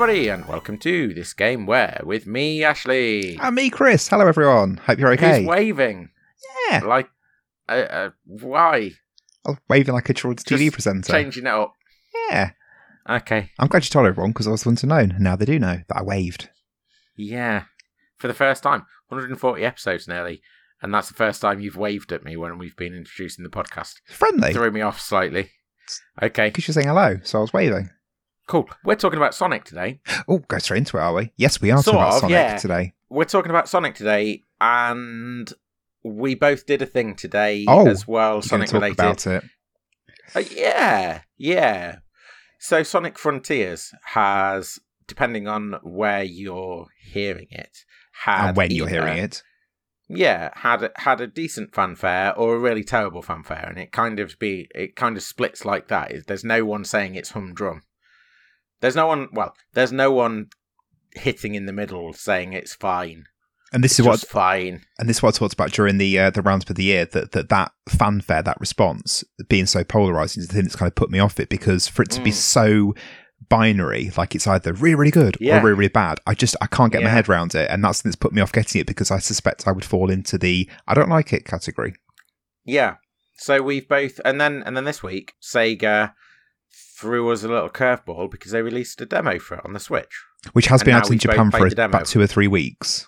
Everybody, and welcome to this game where, with me, Ashley, And me, Chris. Hello, everyone. Hope you're okay. who's waving. yeah. Like, uh, uh, why? I was waving like a children's TV Just presenter. Changing it up. Yeah. Okay. I'm glad you told everyone because I was the one to know. And now they do know that I waved. Yeah. For the first time. 140 episodes nearly. And that's the first time you've waved at me when we've been introducing the podcast. Friendly. Threw me off slightly. Okay, Because you're saying hello, so I was waving. Cool. We're talking about Sonic today. Oh, go straight into it, are we? Yes, we are Sort talking about of, Sonic yeah. today. We're talking about Sonic today, and we both did a thing today Oh, as well, Sonic related. about it. Uh, yeah, yeah. So Sonic Frontiers has, depending on where you're hearing it, had And when you're hearing it. yeah, had a- had a decent fanfare or a really terrible fanfare, and it kind of be it kind of splits like that. There's no one saying it's humdrum. There's no one. Well, there's no one hitting in the middle saying it's fine. And this It's is what fine. and this is what I talked about during the uh, the roundup of the year that, that that fanfare, that response, being so polarizing is the thing that's kind of put me off it because for it to be Mm. so binary, like it's either really really good Yeah. or really really bad, I just I can't get my head around it, and that's the thing that's put me off getting it because I suspect I would fall into the I don't like it category. Yeah. So we've both, and then and then this week, Sega threw us a little curveball because they released a demo for it on the Switch. Which has And been out in Japan for about two or three weeks.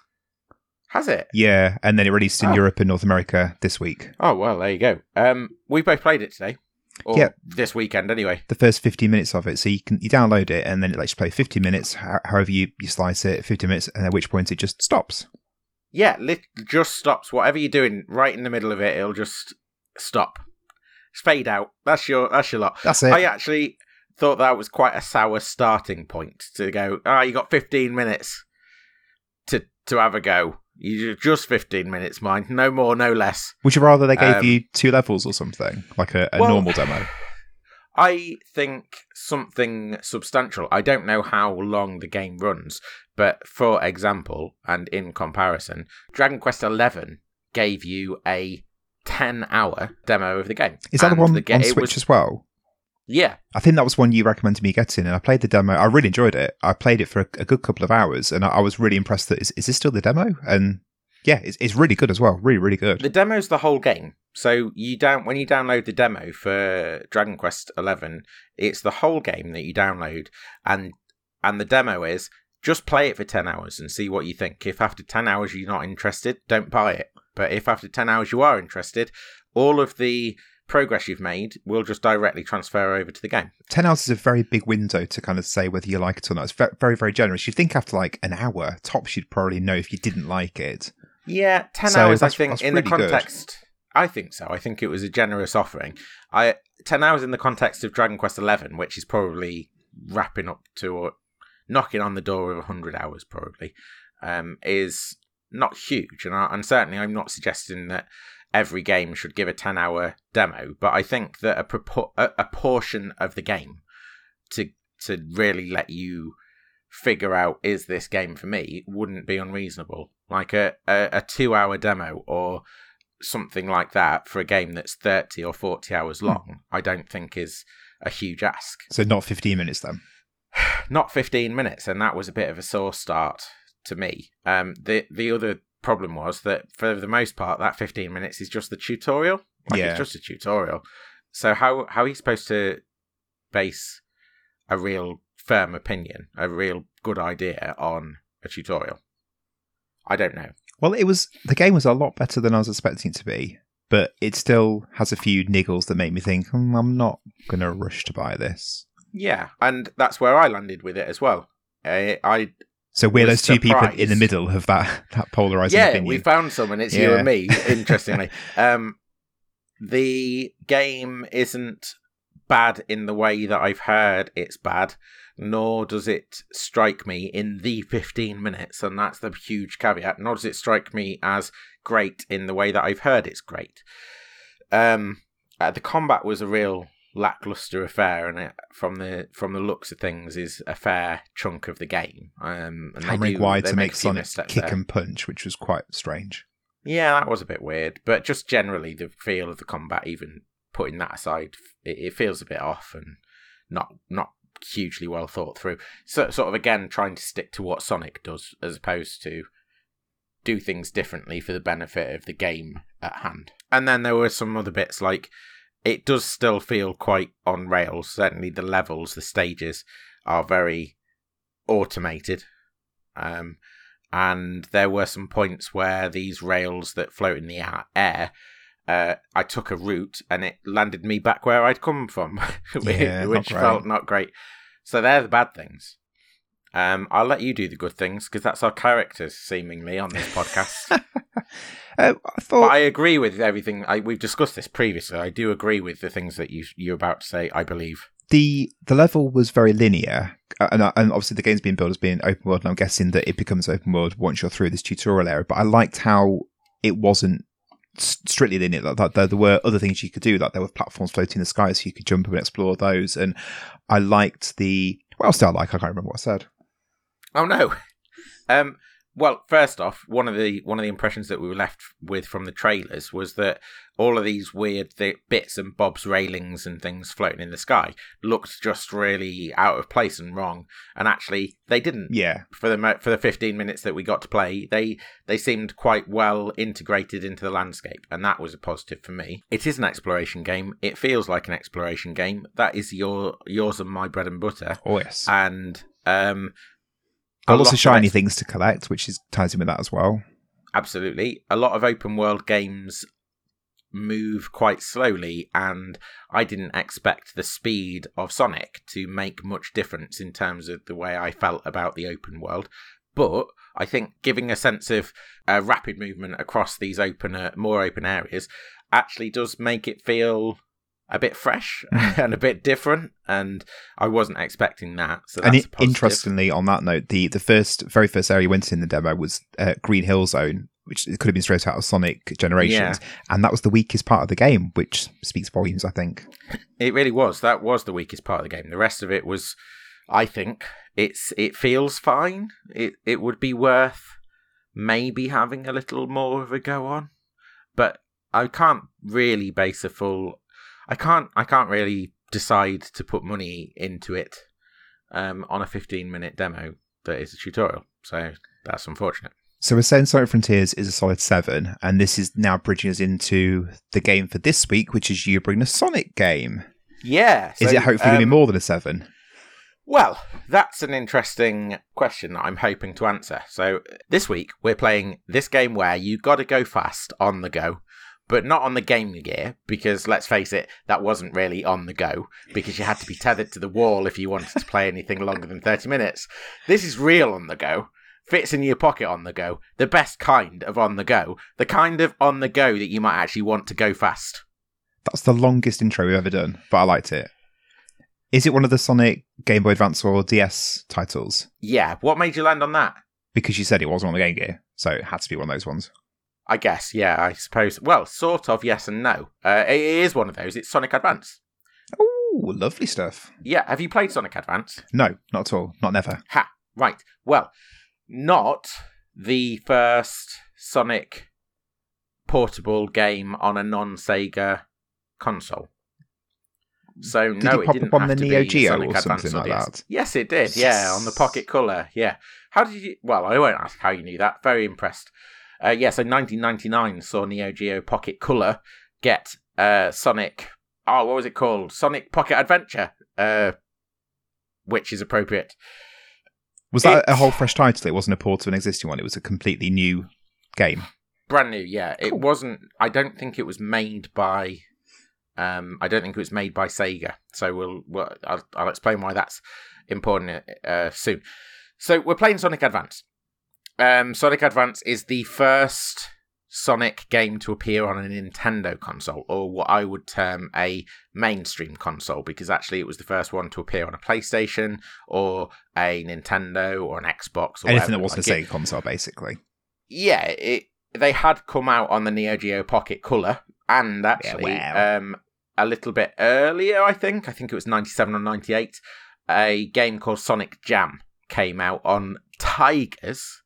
Has it? Yeah, and then it released in Oh. Europe and North America this week. Oh well, there you go. Um, we both played it today, or Yeah. this weekend anyway. The first 15 minutes of it, so you can you download it and then it lets you play 50 minutes, however you, you slice it, 50 minutes, and at which point it just stops. Yeah, lit- just stops. Whatever you're doing, right in the middle of it, it'll just stop. Fade out. That's your that's your lot. That's it. I actually thought that was quite a sour starting point to go. Ah, you got 15 minutes to to have a go. You just 15 minutes, mind. No more, no less. Would you rather they gave Um, you two levels or something, like a, a Well- normal demo? I think something substantial. I don't know how long the game runs, but for example, and in comparison, Dragon Quest XI gave you a 10 hour demo of the game. Is that the one ga- on Switch was- as well? Yeah, I think that was one you recommended me getting, and I played the demo. I really enjoyed it. I played it for a, a good couple of hours, and I, I was really impressed. That is, is this still the demo? And yeah, it's, it's really good as well. Really, really good. the demo's the whole game. So you down when you download the demo for Dragon Quest XI, it's the whole game that you download, and and the demo is just play it for ten hours and see what you think. If after ten hours you're not interested, don't buy it. But if after ten hours you are interested, all of the progress you've made will just directly transfer over to the game. 10 hours is a very big window to kind of say whether you like it or not. It's very, very generous. You'd think after like an hour, tops, you'd probably know if you didn't like it. Yeah, ten So hours. I think in the really good. context, I think so. I think it was a generous offering. I ten hours in the context of Dragon Quest Eleven, which is probably wrapping up to or knocking on the door of hundred hours, probably, um, is not huge. And, I, and certainly, I'm not suggesting that every game should give a ten hour demo, but I think that a, propo- a, a portion of the game to to really let you figure out is this game for me wouldn't be unreasonable. Like a, a, a two hour demo or something like that for a game that's 30 or 40 hours Hmm. long, I don't think is a huge ask. So not 15 minutes then. Not 15 minutes, and that was a bit of a sore start to me. Um, the the other problem was that for the most part, that 15 minutes is just the tutorial. Like Yeah. it's just a tutorial. So how how are you supposed to base a real firm opinion, a real good idea on a tutorial? I don't know. Well, it was the game was a lot better than I was expecting it to be, but it still has a few niggles that make me think "Hmm, I'm not going to rush to buy this. Yeah, and that's where I landed with it as well. I, I So we're those two people in the middle of that that polarizing yeah, opinion. we found someone. it's you and me. Interestingly, um, the game isn't bad in the way that I've heard it's bad, nor does it strike me in the 15 minutes, and that's the huge caveat. Nor does it strike me as great in the way that I've heard it's great. Um, uh, the combat was a real lackluster affair, and it, from the from the looks of things, is a fair chunk of the game. Um, and hammering wide they to make Sonic kick there. and punch, which was quite strange. Yeah, that was a bit weird, but just generally the feel of the combat, even putting that aside, it, it feels a bit off and not not hugely well thought through. So, sort of again trying to stick to what Sonic does as opposed to do things differently for the benefit of the game at hand. And then there were some other bits like it does still feel quite on rails. Certainly the levels, the stages are very automated. Um, and there were some points where these rails that float in the air uh, I took a route and it landed me back where I'd come from, yeah, which not felt not great. So they're the bad things. Um, I'll let you do the good things because that's our characters, seemingly, on this podcast. uh, I thought but I agree with everything. I, we've discussed this previously. I do agree with the things that you you're about to say. I believe the the level was very linear, uh, and, uh, and obviously the game's being built as being open world, and I'm guessing that it becomes open world once you're through this tutorial area. But I liked how it wasn't strictly linear. Like, there, there were other things you could do, like there were platforms floating in the sky, so you could jump and explore those. And I liked the what else did I like? I can't remember what I said. Oh no. Um, well, first off, one of the one of the impressions that we were left with from the trailers was that all of these weird th- bits and bobs, railings and things floating in the sky looked just really out of place and wrong. And actually, they didn't. Yeah. For the for the fifteen minutes that we got to play, they they seemed quite well integrated into the landscape, and that was a positive for me. It is an exploration game. It feels like an exploration game. That is your yours and my bread and butter. Oh yes. And um, Got lots of shiny of things to collect, which is ties in with that as well. Absolutely. A lot of open world games move quite slowly, and I didn't expect the speed of Sonic to make much difference in terms of the way I felt about the open world. But I think giving a sense of uh, rapid movement across these open, uh, more open areas actually does make it feel a bit fresh and a bit different, and I wasn't expecting that. So and it, interestingly, on that note, the the first very first area you went in the demo was uh, Green Hill Zone, which could have been straight out of Sonic Generations, yeah. and that was the weakest part of the game, which speaks volumes, I think. It really was. That was the weakest part of the game. The rest of it was, I think, it's it feels fine. It it would be worth maybe having a little more of a go on, but I can't really base a full I can't I can't really decide to put money into it um, on a 15 minute demo that is a tutorial. So that's unfortunate. So we're saying Sonic Frontiers is a solid seven, and this is now bridging us into the game for this week, which is you bring a Sonic game. Yeah. So, is it hopefully um, going to be more than a seven? Well, that's an interesting question that I'm hoping to answer. So this week we're playing this game where you got to go fast on the go but not on the Game Gear because let's face it, that wasn't really on the go because you had to be tethered to the wall if you wanted to play anything longer than 30 minutes. This is real on the go. Fits in your pocket on the go. The best kind of on the go. The kind of on the go that you might actually want to go fast. That's the longest intro we've ever done, but I liked it. Is it one of the Sonic Game Boy Advance or DS titles? Yeah. What made you land on that? Because you said it wasn't on the Game Gear, so it had to be one of those ones. I guess, yeah, I suppose. Well, sort of, yes and no. Uh, it is one of those. It's Sonic Advance. Oh, lovely stuff. Yeah, have you played Sonic Advance? No, not at all. Not never. Ha, right. Well, not the first Sonic portable game on a non Sega console. So did no, it, it didn't on have the to Neo be Geo Sonic or Advance something like that. Yes, it did. Yeah, on the Pocket Color. Yeah. How did you? Well, I won't ask how you knew that. Very impressed. Uh, yeah, so 1999 saw Neo Geo Pocket Color get uh, Sonic. Oh, what was it called? Sonic Pocket Adventure, uh, which is appropriate. Was that it, a whole fresh title? It wasn't a port of an existing one. It was a completely new game. Brand new, yeah. Cool. It wasn't. I don't think it was made by. Um, I don't think it was made by Sega. So we'll. we'll I'll, I'll explain why that's important uh, soon. So we're playing Sonic Advance um, Sonic Advance is the first Sonic game to appear on a Nintendo console, or what I would term a mainstream console, because actually it was the first one to appear on a PlayStation or a Nintendo or an Xbox. Or Anything that wasn't like a Sega console, basically. Yeah, it, they had come out on the Neo Geo Pocket Color, and actually yeah, wow. um, a little bit earlier, I think. I think it was 97 or 98. A game called Sonic Jam came out on Tigers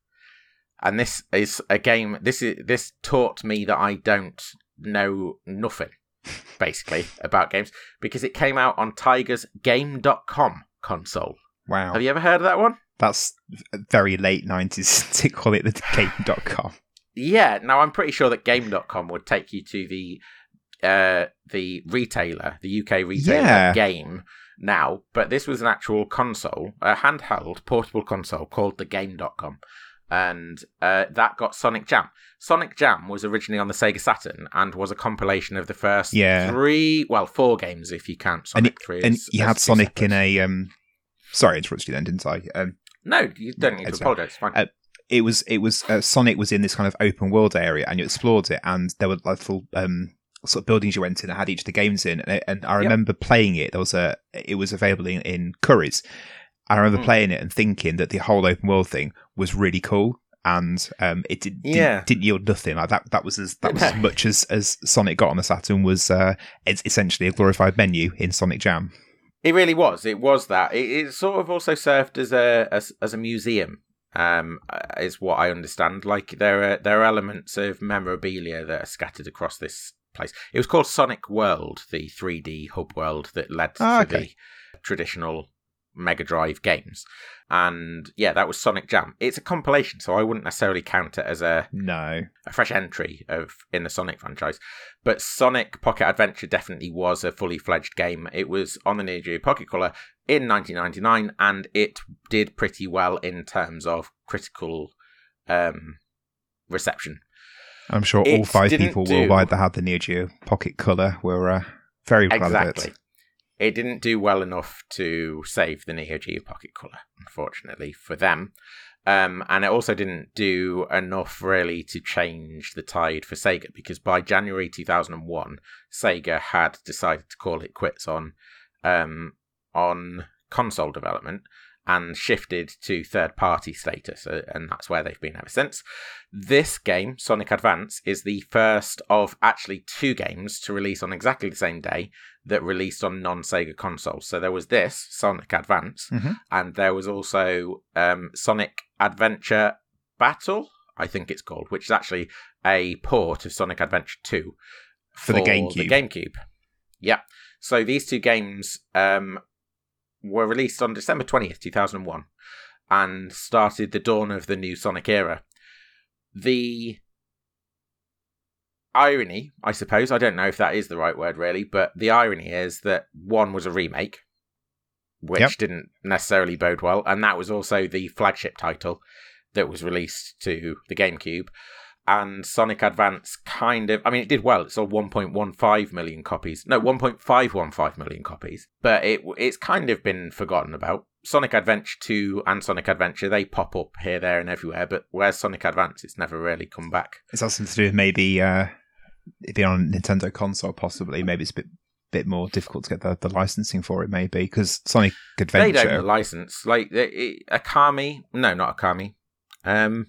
and this is a game. This is this taught me that I don't know nothing, basically, about games because it came out on Tigersgame.com console. Wow. Have you ever heard of that one? That's very late 90s to call it the game.com. Yeah, now I'm pretty sure that game.com would take you to the uh the retailer, the UK retailer Yeah. game now, but this was an actual console, a handheld portable console called the game.com. And uh, that got Sonic Jam. Sonic Jam was originally on the Sega Saturn and was a compilation of the first Yeah. three, well, four games if you count And Sonic 3. And you had Sonic in a. um Sorry, I interrupted you then, didn't I? Um, No, you don't need to fine. uh, it was it was uh, Sonic was in this kind of open world area, and you explored it, and there were like little um, sort of buildings you went in that had each of the games in, and, and I remember playing it. There was a it was available in, in Curry's. I remember Mm. playing it and thinking that the whole open world thing was really cool, and um, it did, Yeah. didn't, didn't yield nothing. Like that that was as that was as much as as Sonic got on the Saturn was uh, it's essentially a glorified menu in Sonic Jam. It really was. It was that. It, it sort of also served as a as, as a museum. Um, uh, is what I understand. Like there are there are elements of memorabilia that are scattered across this place. It was called Sonic World, the 3D hub world that led Ah, to okay. the traditional Mega Drive games. And yeah, that was Sonic Jam. It's a compilation, so I wouldn't necessarily count it as a No, a fresh entry of in the Sonic franchise. But Sonic Pocket Adventure definitely was a fully fledged game. It was on the Neo Geo Pocket Color in 1999, and it did pretty well in terms of critical um, reception. I'm sure all five people do- worldwide that had the Neo Geo Pocket Color were uh, very proud of Exactly. it. It didn't do well enough to save the Neo Geo Pocket Color, unfortunately for them. Um, and it also didn't do enough really to change the tide for Sega because by January 2001, Sega had decided to call it quits on um, on console development and shifted to third party status, uh, and that's where they've been ever since. This game, Sonic Advance, is the first of actually two games to release on exactly the same day that released on non Sega consoles. So there was this, Sonic Advance, Mhm. and there was also um, Sonic Adventure Battle, I think it's called, which is actually a port of Sonic Adventure 2 For the GameCube. The GameCube. Yeah. So these two games um, were released on December 20th, 2001, and started the dawn of the new Sonic era. The irony, I suppose, I don't know if that is the right word really, but the irony is that one was a remake, which Yep. didn't necessarily bode well, and that was also the flagship title that was released to the GameCube. And Sonic Advance kind of, I mean, it did well. It sold 1.15 million copies. No, 1.515 million copies. But it it's kind of been forgotten about. Sonic Adventure 2 and Sonic Adventure, they pop up here, there, and everywhere. But where's Sonic Advance? It's never really come back. That something to do with maybe uh, it being on a Nintendo console? Possibly, maybe it's a bit bit more difficult to get the, the licensing for it. Maybe because Sonic Adventure. They don't license. Like it, it, Akami, no, not Akami. Um,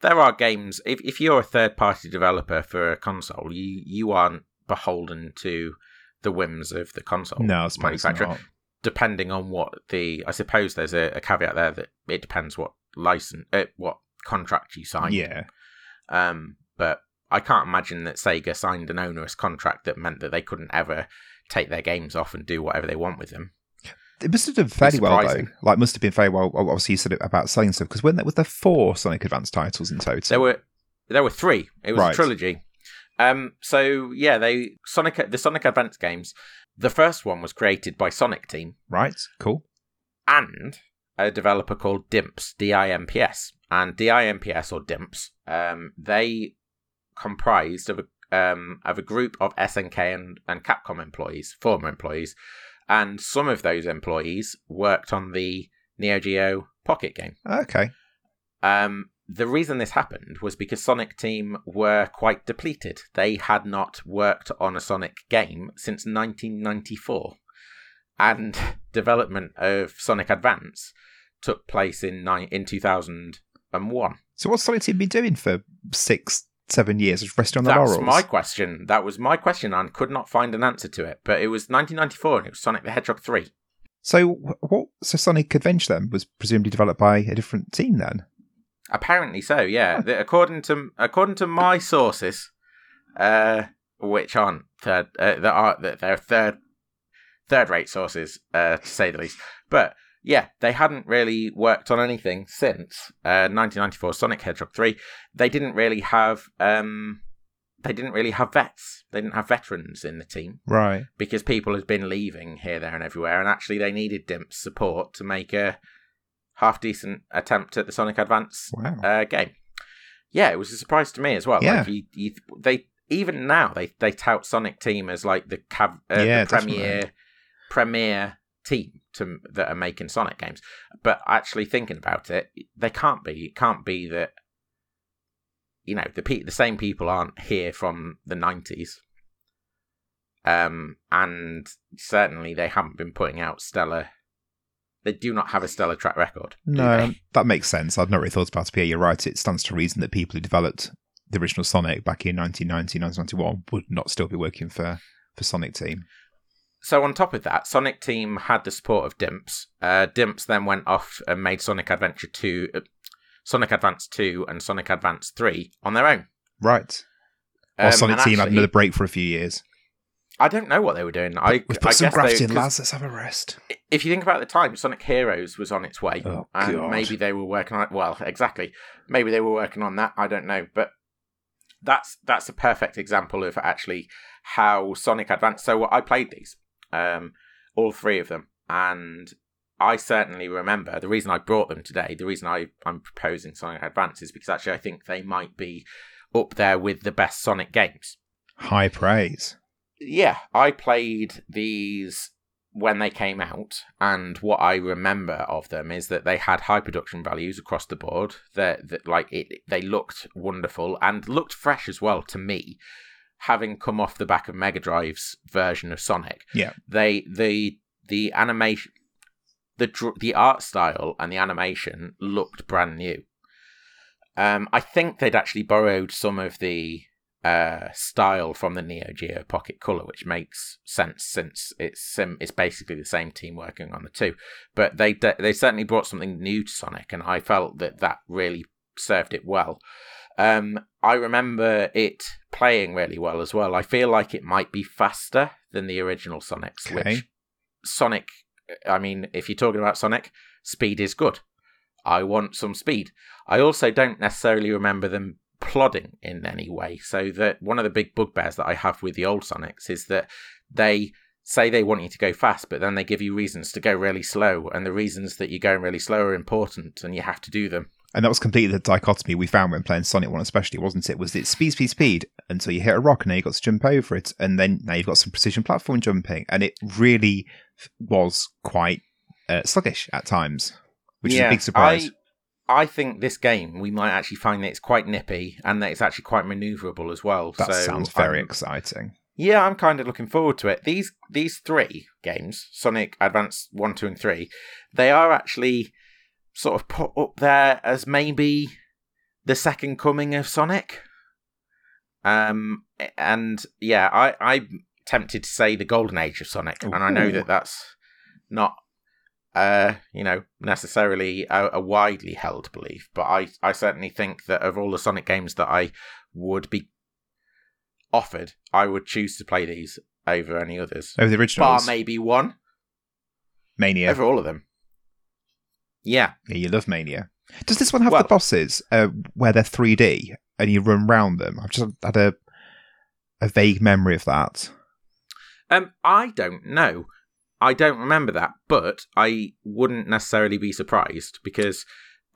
there are games. If if you're a third party developer for a console, you you aren't beholden to the whims of the console no, manufacturer. not. Depending on what the, I suppose there's a, a caveat there that it depends what license, uh, what contract you sign. Yeah, Um, but I can't imagine that Sega signed an onerous contract that meant that they couldn't ever take their games off and do whatever they want with them. It must have done fairly well though. Like, must have been fairly well. Obviously, you said it about selling stuff because when there was there four Sonic Advance titles in total. There were there were three. It was Right. a trilogy. Um, so yeah, they Sonic the Sonic Advance games. The first one was created by Sonic Team right, cool. and a developer called Dimps, D-I-M-P-S, and D-I-M-P-S or Dimps. Um, they comprised of a um, of a group of SNK and, and Capcom employees, former employees, and some of those employees worked on the Neo Geo Pocket game. Okay, Um, the reason this happened was because Sonic Team were quite depleted. They had not worked on a Sonic game since 1994, and development of Sonic Advance took place in ni- in 2001. so what's Sonic Team been doing for six, seven years? Just resting on the That's laurels. my question. That was my question, and could not find an answer to it. But it was 1994, and it was Sonic the Hedgehog 3. So what? So Sonic Adventure then was presumably developed by a different team then. Apparently so, yeah. According to according to my sources, uh, which aren't third, uh, that are that they're third third-rate sources, uh, to say the least. But yeah, they hadn't really worked on anything since uh, 1994 Sonic Hedgehog 3. They didn't really have um, they didn't really have vets. They didn't have veterans in the team Right. because people had been leaving here, there, and everywhere, and actually they needed Dimp's support to make a half decent attempt at the Sonic Advance Wow. uh, game. Yeah, it was a surprise to me as well. Yeah. Like you, you, they even now they they tout Sonic Team as like the cav, uh, Yeah, the premier definitely. premier team to that are making Sonic games. But actually thinking about it, they can't be. It can't be that. You know the pe- the same people aren't here from the nineties. Um, and certainly they haven't been putting out stellar. They do not have a stellar track record. No, that makes sense. I'd not really thought about it. But yeah, you're right. It stands to reason that people who developed the original Sonic back in 1990, 1991 would not still be working for, for Sonic Team. So on top of that, Sonic Team had the support of Dimps. Uh, Dimps then went off and made Sonic Adventure two, uh, Sonic Advance two, and Sonic Advance three on their own. Right. While Um, Sonic and Team had another break for a few years. I don't know what they were doing. I, We've I put some guess graft in, lads. Let's have a rest. If you think about the time, Sonic Heroes was on its way, Oh, and God. maybe they were working on it. Well, exactly. Maybe they were working on that. I don't know, but that's that's a perfect example of actually how Sonic Advance. So I played these, um, all three of them, and I certainly remember the reason I brought them today. The reason I I'm proposing Sonic Advance is because actually I think they might be up there with the best Sonic games High praise. yeah, I played these when they came out, and what I remember of them is that they had high production values across the board. That that like it, they looked wonderful and looked fresh as well to me, having come off the back of Mega Drive's version of Sonic. Yeah. they the the animation, the the art style and the animation looked brand new. Um, I think they'd actually borrowed some of the uh, style from the Neo Geo Pocket Color, which makes sense since it's sim- it's basically the same team working on the two. But they de- they certainly brought something new to Sonic, and I felt that that really served it well. Um, I remember it playing really well as well. I feel like it might be faster than the original Sonics, Okay. which Sonic. I mean, if you're talking about Sonic, speed is good. I want some speed. I also don't necessarily remember them plodding in any way. So that one of the big bugbears that I have with the old Sonics is that they say they want you to go fast, but then they give you reasons to go really slow, and the reasons that you're going really slow are important, and you have to do them. And that was completely the dichotomy we found when playing Sonic 1, especially, wasn't it? Was it speed, speed, speed until you hit a rock and now you got to jump over it. And then now you've got some precision platform jumping. And it really was quite uh, sluggish at times, which is a big surprise. I, I think this game we might actually find that it's quite nippy and that it's actually quite maneuverable as well. that so sounds very I'm- exciting. Yeah, I'm kind of looking forward to it. These these three games, Sonic Advance one, two, and three, they are actually sort of put up there as maybe the second coming of Sonic. Um, and yeah, I I'm tempted to say the golden age of Sonic, and I know that that's not uh you know necessarily a, a widely held belief, but I I certainly think that of all the Sonic games that I would be offered, I would choose to play these over any others. Over the Bar maybe one Mania. over all of them. Yeah, Yeah, you love Mania. Does this one have Well- the bosses uh, where they're 3D and you run round them? I've just had a a vague memory of that. um, I don't know. I don't remember that, but I wouldn't necessarily be surprised because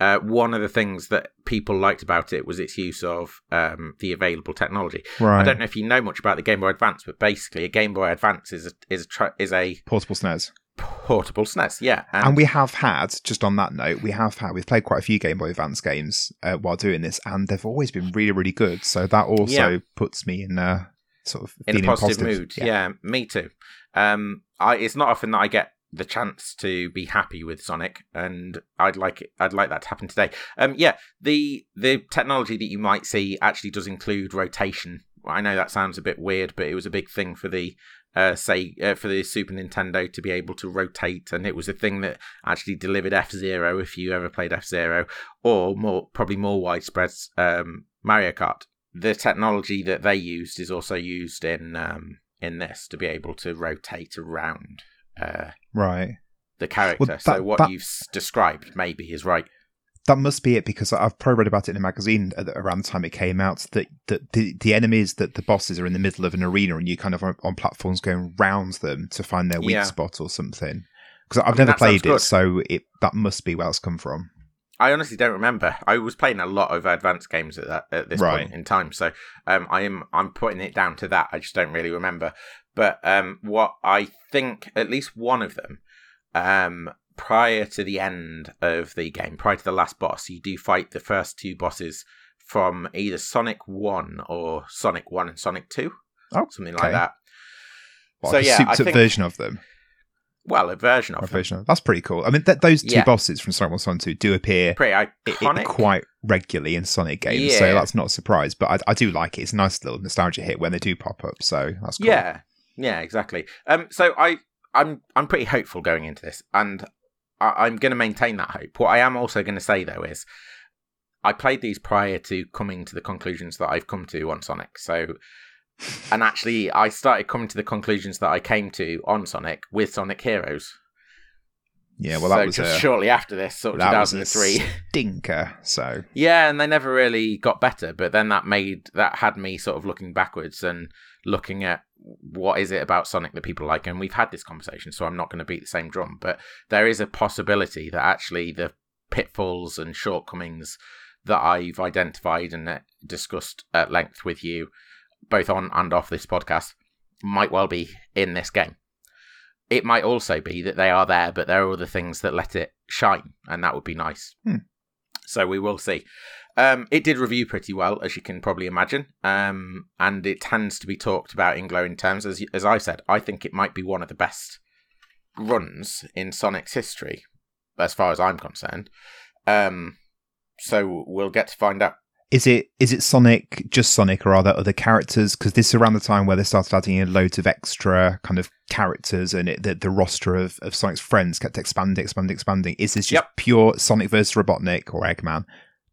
uh, one of the things that people liked about it was its use of um, the available technology. Right. I don't know if you know much about the Game Boy Advance, but basically, a Game Boy Advance is a, is a, is a Portable SNES. Portable SNES. Yeah, And we have had, just on that note, we have had, we've played quite a few Game Boy Advance games uh, while doing this, and they've always been really, really good. So that also Yeah. puts me in a sort of in a positive, mood. Yeah. me too. Um, I it's not often that I get the chance to be happy with Sonic, and I'd like it. I'd like that to happen today. Um, yeah, the the technology that you might see actually does include rotation. I know that sounds a bit weird, but it was a big thing for the uh, say uh, for the Super Nintendo to be able to rotate, and it was a thing that actually delivered F Zero if you ever played F Zero, or more probably more widespread um, Mario Kart. The technology that they used is also used in um, in this to be able to rotate around uh, right. the character. Well, so what that- you've described maybe is right. That must be it because I've probably read about it in a magazine around the time it came out that, that the, the enemies that the bosses are in the middle of an arena and you kind of are on platforms going round them to find their weak Yeah. spot or something. Because I've mean, never played it, so it that must be where it's come from. I honestly don't remember. I was playing a lot of advanced games at that at this Right. point in time, so um, I am I'm putting it down to that. I just don't really remember. But um, what I think, at least one of them, um, prior to the end of the game, prior to the last boss, you do fight the first two bosses from either Sonic One or Sonic One and Sonic Two, Oh, something okay. like that. What, So, yeah, a souped think- version of them. Well, a version of them. version of, that's pretty cool. I mean, th- those two Yeah. bosses from Sonic 1 Sonic 2 do appear Pretty i- i- iconic. quite regularly in Sonic games, so that's not a surprise. But I, I do like it. It's a nice little nostalgia hit when they do pop up, so that's cool. Yeah, yeah, exactly. Um, so I, I'm, I'm pretty hopeful going into this, and I, I'm going to maintain that hope. What I am also going to say though is, I played these prior to coming to the conclusions that I've come to on Sonic. So, and actually, I started coming to the conclusions that I came to on Sonic with Sonic Heroes. Yeah, well, that So was just a, shortly after this, sort of that was a 2003. stinker. So Yeah, and they never really got better, but then that made that had me sort of looking backwards and looking at what is it about Sonic that people like, and we've had this conversation, so I'm not going to beat the same drum, but there is a possibility that actually the pitfalls and shortcomings that I've identified and uh, discussed at length with you, both on and off this podcast, might well be in this game. It might also be that they are there, but there are other things that let it shine, and that would be nice. Hmm. So we will see. Um, it did review pretty well, as you can probably imagine, um, and it tends to be talked about in glowing terms. As as I said, I think it might be one of the best runs in Sonic's history, as far as I'm concerned. Um, so we'll get to find out. is it is it Sonic just Sonic, or are there other characters? Because this is around the time where they started adding in loads of extra kind of characters, and it, the the roster of, of Sonic's friends kept expanding, expanding, expanding. Is this just Yep. pure Sonic versus Robotnik or Eggman?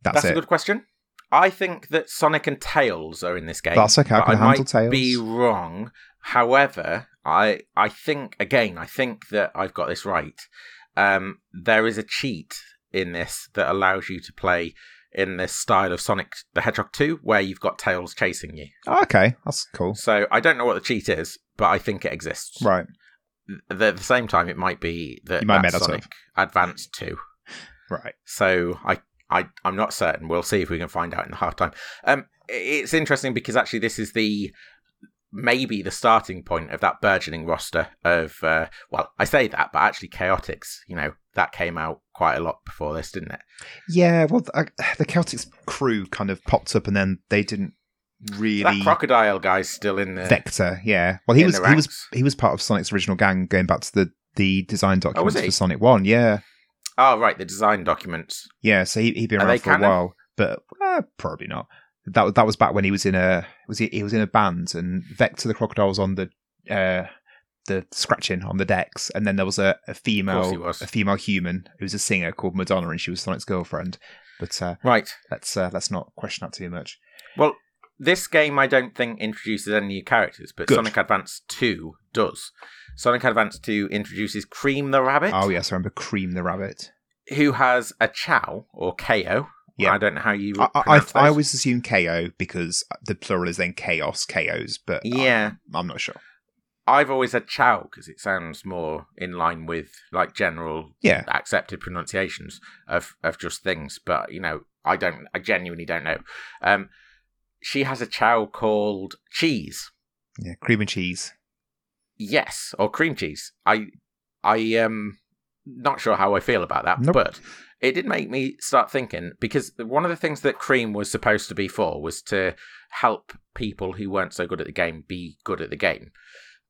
That's, That's, it. a good question. I think that Sonic and Tails are in this game. That's okay, I can I handle might Tails. be wrong. However, I I think again, I think that I've got this right. Um, there is a cheat in this that allows you to play in this style of Sonic the Hedgehog 2, where you've got Tails chasing you. Oh, okay, that's cool. So I don't know what the cheat is, but I think it exists. Right. Th- At the same time, it might be that You might that's Sonic. Advance 2. Right. So I, I, I'm not certain. We'll see if we can find out in the halftime. Um, it's interesting because actually this is the maybe the starting point of that burgeoning roster of uh, well, I say that, but actually Chaotix. You know that came out quite a lot before this, didn't it? Yeah, well, the, the Chaotix crew kind of popped up, and then they didn't really. That crocodile guy's still in the. Vector, yeah. Well, he was he was he was part of Sonic's original gang, going back to the the design documents he? for Sonic One. Yeah, Oh right, the design documents. yeah. So he he'd been Are around for a while, but uh, probably not. That was- that was back when he was in a was he he was in a band, and Vector the crocodile was on the uh the scratching on the decks, and then there was a, a female was. a female human who was a singer called Madonna, and she was Sonic's girlfriend. But uh, Right. let's uh, let's not question that too much. Well, this game I don't think introduces any new characters, but Good. Sonic Advance 2 does. Sonic Advance 2 introduces Cream the Rabbit, Oh yes, I remember Cream the Rabbit. who has a Chow or KO. Yeah. I don't know how you I, I, I, always assume KO because the plural is then chaos, KOs, but Yeah. I'm, I'm not sure. I've always had Chow because it sounds more in line with like general Yeah, accepted pronunciations of of just things. But you know, I don't. I genuinely don't know. Um, she has a Chow called Cheese. yeah, cream and cheese. Yes, or cream cheese. I I am not sure how I feel about that, Nope. but it did make me start thinking because one of the things that cream was supposed to be for was to help people who weren't so good at the game be good at the game.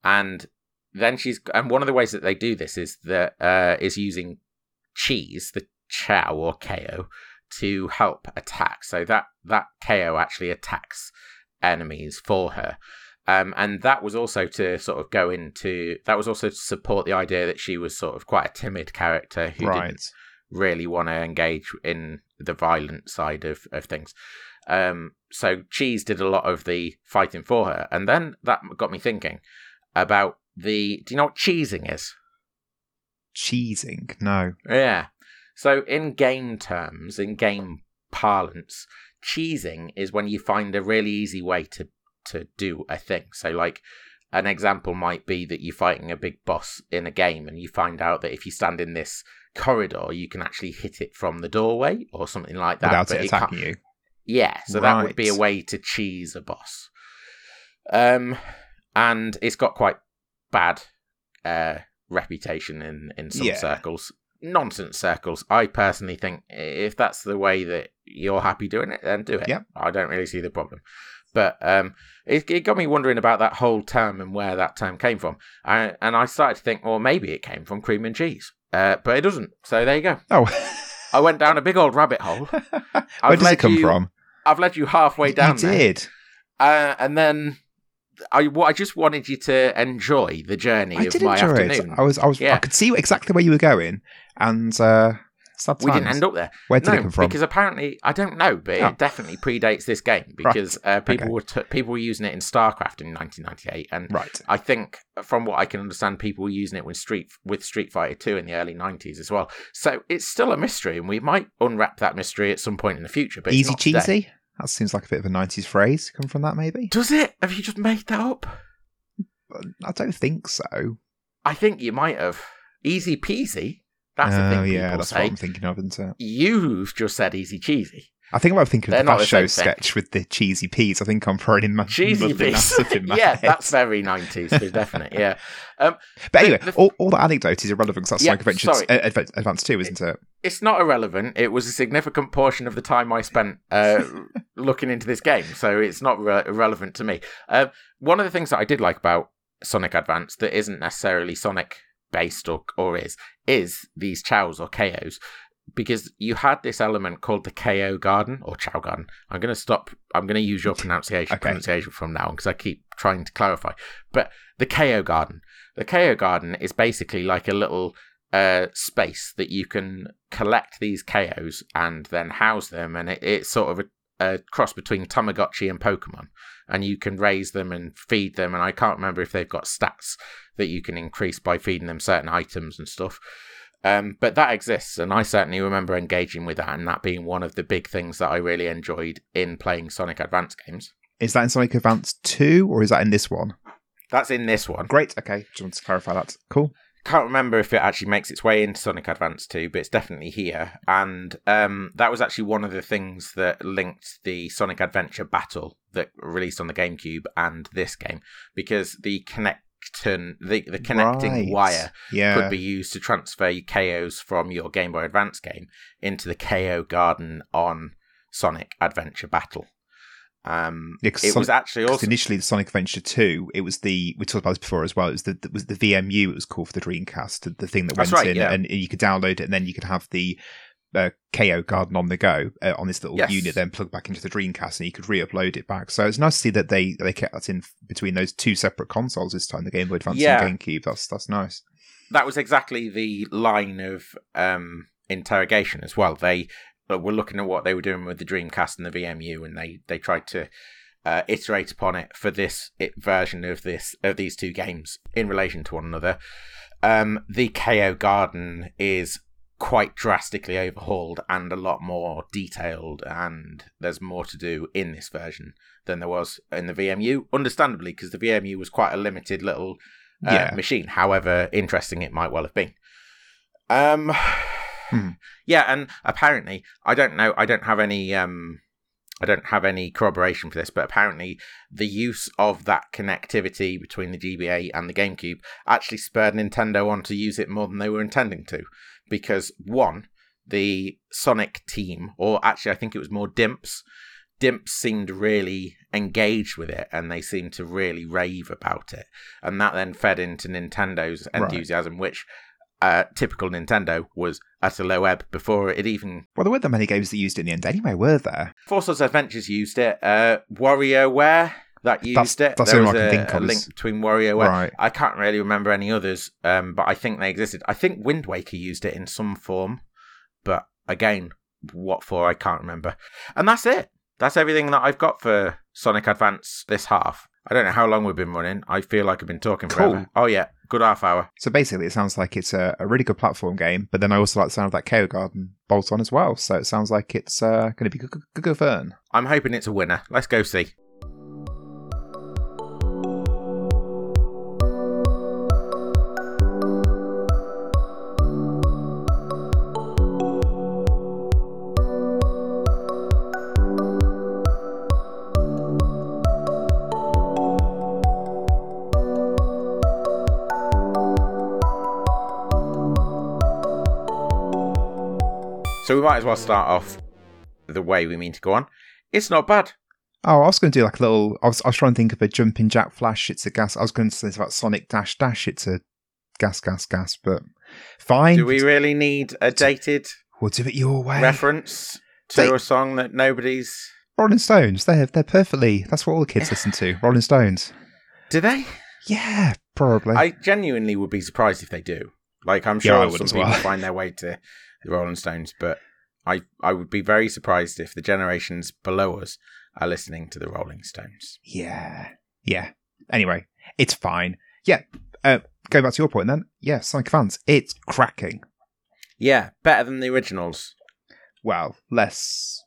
And then she's and one of the ways that they do this is that uh, is using cheese, the chow or KO, to help attack. So that that KO actually attacks enemies for her. Um, and that was also to sort of go into that was also to support the idea that she was sort of quite a timid character who right. didn't really want to engage in the violent side of, of things. Um, so Cheese did a lot of the fighting for her, and then that got me thinking about the. Do you know what cheesing is? cheesing. No. Yeah. So, in game terms, in game parlance, cheesing is when you find a really easy way to to do a thing. So, like an example might be that you're fighting a big boss in a game, and you find out that if you stand in this corridor, you can actually hit it from the doorway or something like that. Without but it it attacking you. Yeah, so that would be a way to cheese a boss. Um, and it's got quite bad uh, reputation in in some Yeah. circles, nonsense circles. I personally think if that's the way that you're happy doing it, then do it. Yeah. I don't really see the problem. But um, it, it got me wondering about that whole term and where that term came from. I, and I started to think, well, maybe it came from cream and cheese. Uh, but it doesn't. So there you go. Oh. I went down a big old rabbit hole. Where I've does it come you- from? I've led you halfway down You did. Uh, and then I, wa- I just wanted you to enjoy the journey I of did my enjoy afternoon. it. I was, I was, Yeah. I could see exactly where you were going, and uh, we didn't end up there. Where did no, it come from? because apparently I don't know, but Oh. it definitely predates this game because uh, people Okay. were t- people were using it in StarCraft in 1998, and right. I think from what I can understand, people were using it with Street with Street Fighter 2 in the early 90s as well. So it's still a mystery, and we might unwrap that mystery at some point in the future. But easy cheesy. today. That seems like a bit of a '90s phrase. Come from that, maybe? Does it? Have you just made that up? I don't think so. I think you might have. Easy peasy. That's the oh thing people yeah, that's say. what I'm thinking of, isn't it? You've just said easy cheesy. I think I'm thinking They're of the Fast Show sketch with the cheesy peas. I think I'm throwing in my Cheesy muddling piece. that stuff in my yeah, head. that's very 90s, for definite. Yeah. But the- anyway, the- all, all that anecdote is irrelevant because that's Yeah, Sonic Adventure sorry. uh, Advan- Advance 2, isn't it? It's not irrelevant. It was a significant portion of the time I spent uh, looking into this game, so it's not re- irrelevant to me. Uh, one of the things that I did like about Sonic Advance that isn't necessarily Sonic based or, or is, is these chows or KOs. Because you had this element called the KO Garden or Chow Garden. I'm going to stop. I'm going to use your pronunciation Okay. pronunciation from now on because I keep trying to clarify. But the KO Garden, the KO Garden is basically like a little uh, space that you can collect these KOs and then house them, and it, it's sort of a, a cross between Tamagotchi and Pokemon. And you can raise them and feed them, and I can't remember if they've got stats that you can increase by feeding them certain items and stuff. Um, but that exists, and I certainly remember engaging with that, and that being one of the big things that I really enjoyed in playing Sonic Advance games. Is that in Sonic Advance 2 or is that in this one? That's in this one. Great. Okay. Just want to clarify that. Cool. Can't remember if it actually makes its way into Sonic Advance 2, but it's definitely here. And um, that was actually one of the things that linked the Sonic Adventure Battle that released on the GameCube and this game, because the connecton, the, the connecting Right. wire Yeah. could be used to transfer your KOs from your Game Boy Advance game into the KO Garden on Sonic Adventure Battle. Um, Yeah, it Son- was actually also initially, the Sonic Adventure 2, it was the, we talked about this before as well, it was the, it was the VMU, it was called for the Dreamcast, the, thing that went right, in, yeah. and you could download it, and then you could have the uh, KO Garden on the go uh, on this little Yes. unit, then plug back into the Dreamcast, and you could re upload it back. So it's nice to see that they, they kept that in between those two separate consoles this time, the Game Boy Advance Yeah. and GameCube. That's, that's nice. that was exactly the line of um, interrogation as well. They uh, were looking at what they were doing with the Dreamcast and the VMU, and they they tried to uh, iterate upon it for this it, version of this of these two games in relation to one another. Um, the KO Garden is quite drastically overhauled and a lot more detailed, and there's more to do in this version than there was in the VMU. Understandably, because the VMU was quite a limited little uh, Yeah. machine. However interesting it might well have been. Um, Hmm. yeah, and apparently, I don't know. I don't have any. Um, I don't have any corroboration for this, but apparently, the use of that connectivity between the GBA and the GameCube actually spurred Nintendo on to use it more than they were intending to, because one, the Sonic team, or actually, I think it was more Dimps. Dimps seemed really engaged with it, and they seemed to really rave about it, and that then fed into Nintendo's Right. enthusiasm, which uh, typical Nintendo was at a low ebb before it even. Well, there weren't that many games that used it in the end anyway, were there? Four Swords Adventures used it. Uh, WarioWare that used That's- it. that's there the was only one I can a, think a of link between WarioWare. Right. I can't really remember any others, um, but I think they existed. I think Wind Waker used it in some form, but again, what for I can't remember. And that's it. That's everything that I've got for Sonic Advance this half. I don't know how long we've been running. I feel like I've been talking Cool. forever. Oh yeah, good half hour. So basically, it sounds like it's a, a really good platform game, but then I also like the sound of that Chao Garden bolt on as well. So it sounds like it's uh, going to be good, good, good, good fun. I'm hoping it's a winner. Let's go see. So we might as well start off the way we mean to go on. It's not bad. Oh, I was going to do like a little. I was, I was trying to think of a jumping jack flash. It's a gas. I was going to say it's about Sonic Dash Dash. It's a gas, gas, gas. But fine. Do we really need a dated We'll do it your way. reference to They- a song that nobody's. Rolling Stones. They're they're perfectly. That's what all the kids listen to. Rolling Stones. Do they? Yeah, probably. I genuinely would be surprised if they do. Like I'm sure I would some people well. find their way to the Rolling Stones, but I I would be very surprised if the generations below us are listening to the Rolling Stones. Yeah. Yeah. Anyway, it's fine. Yeah. Uh, going back to your point then. Yeah, Sonic fans, it's cracking. Yeah, better than the originals. Well, let's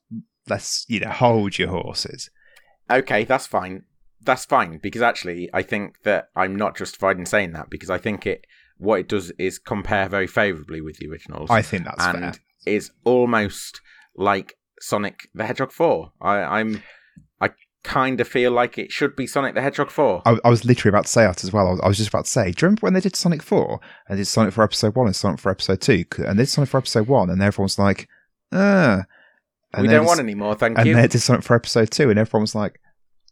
let's you know hold your horses. Okay, that's fine. That's fine because actually I think that I'm not justified in saying that because I think it what it does is compare very favorably with the originals. I think that's and fair. is almost like Sonic the Hedgehog 4. I, I'm I kind of feel like it should be Sonic the Hedgehog 4. I, I was literally about to say that as well. I was, I was just about to say, do you remember when they did Sonic 4 and did Sonic for episode 1 and Sonic for episode 2? And they did Sonic for episode 1 and everyone's like, ah. And we don't want it's- any more, thank you. And you. then they did Sonic for episode 2 and everyone was like,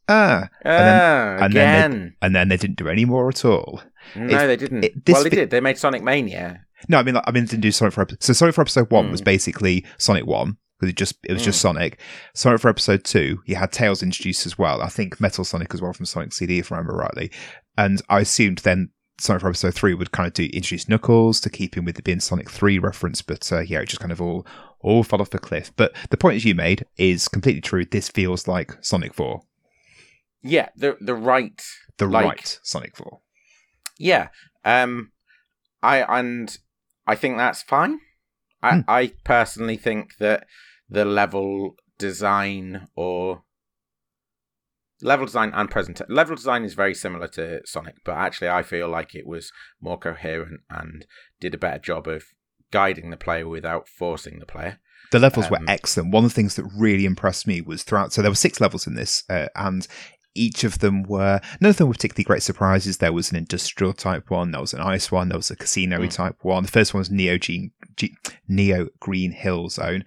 ah. Ah, and then again. And then they didn't do any more at all. No, they didn't. it- well, they did. They made Sonic Mania. No, I mean, like, I mean, they didn't do Sonic for episode. So Sonic for episode one was Mm. basically Sonic one because it just it was just Mm. Sonic. Sonic for episode two, you had Tails introduced as well. I think Metal Sonic as well from Sonic CD, if I remember rightly. And I assumed then Sonic for episode three would kind of do introduce Knuckles to keep him with the being Sonic three reference, but uh, yeah, it just kind of all all fell off the cliff. But the point that you made is completely true. This feels like Sonic four, Yeah, the the right. the Like- right Sonic four. Yeah. Um, I and I think that's fine. I Hmm. I personally think that the level design or level design and present level design is very similar to Sonic, but actually I feel like it was more coherent and did a better job of guiding the player without forcing the player. The levels Um, were excellent. One of the things that really impressed me was throughout. So there were six levels in this, uh, and each of them were none of them were particularly great surprises. There was an industrial type one, there was an ice one, there was a casino Mm. type one. The first one was Neo Gene, G, Neo Green Hill Zone.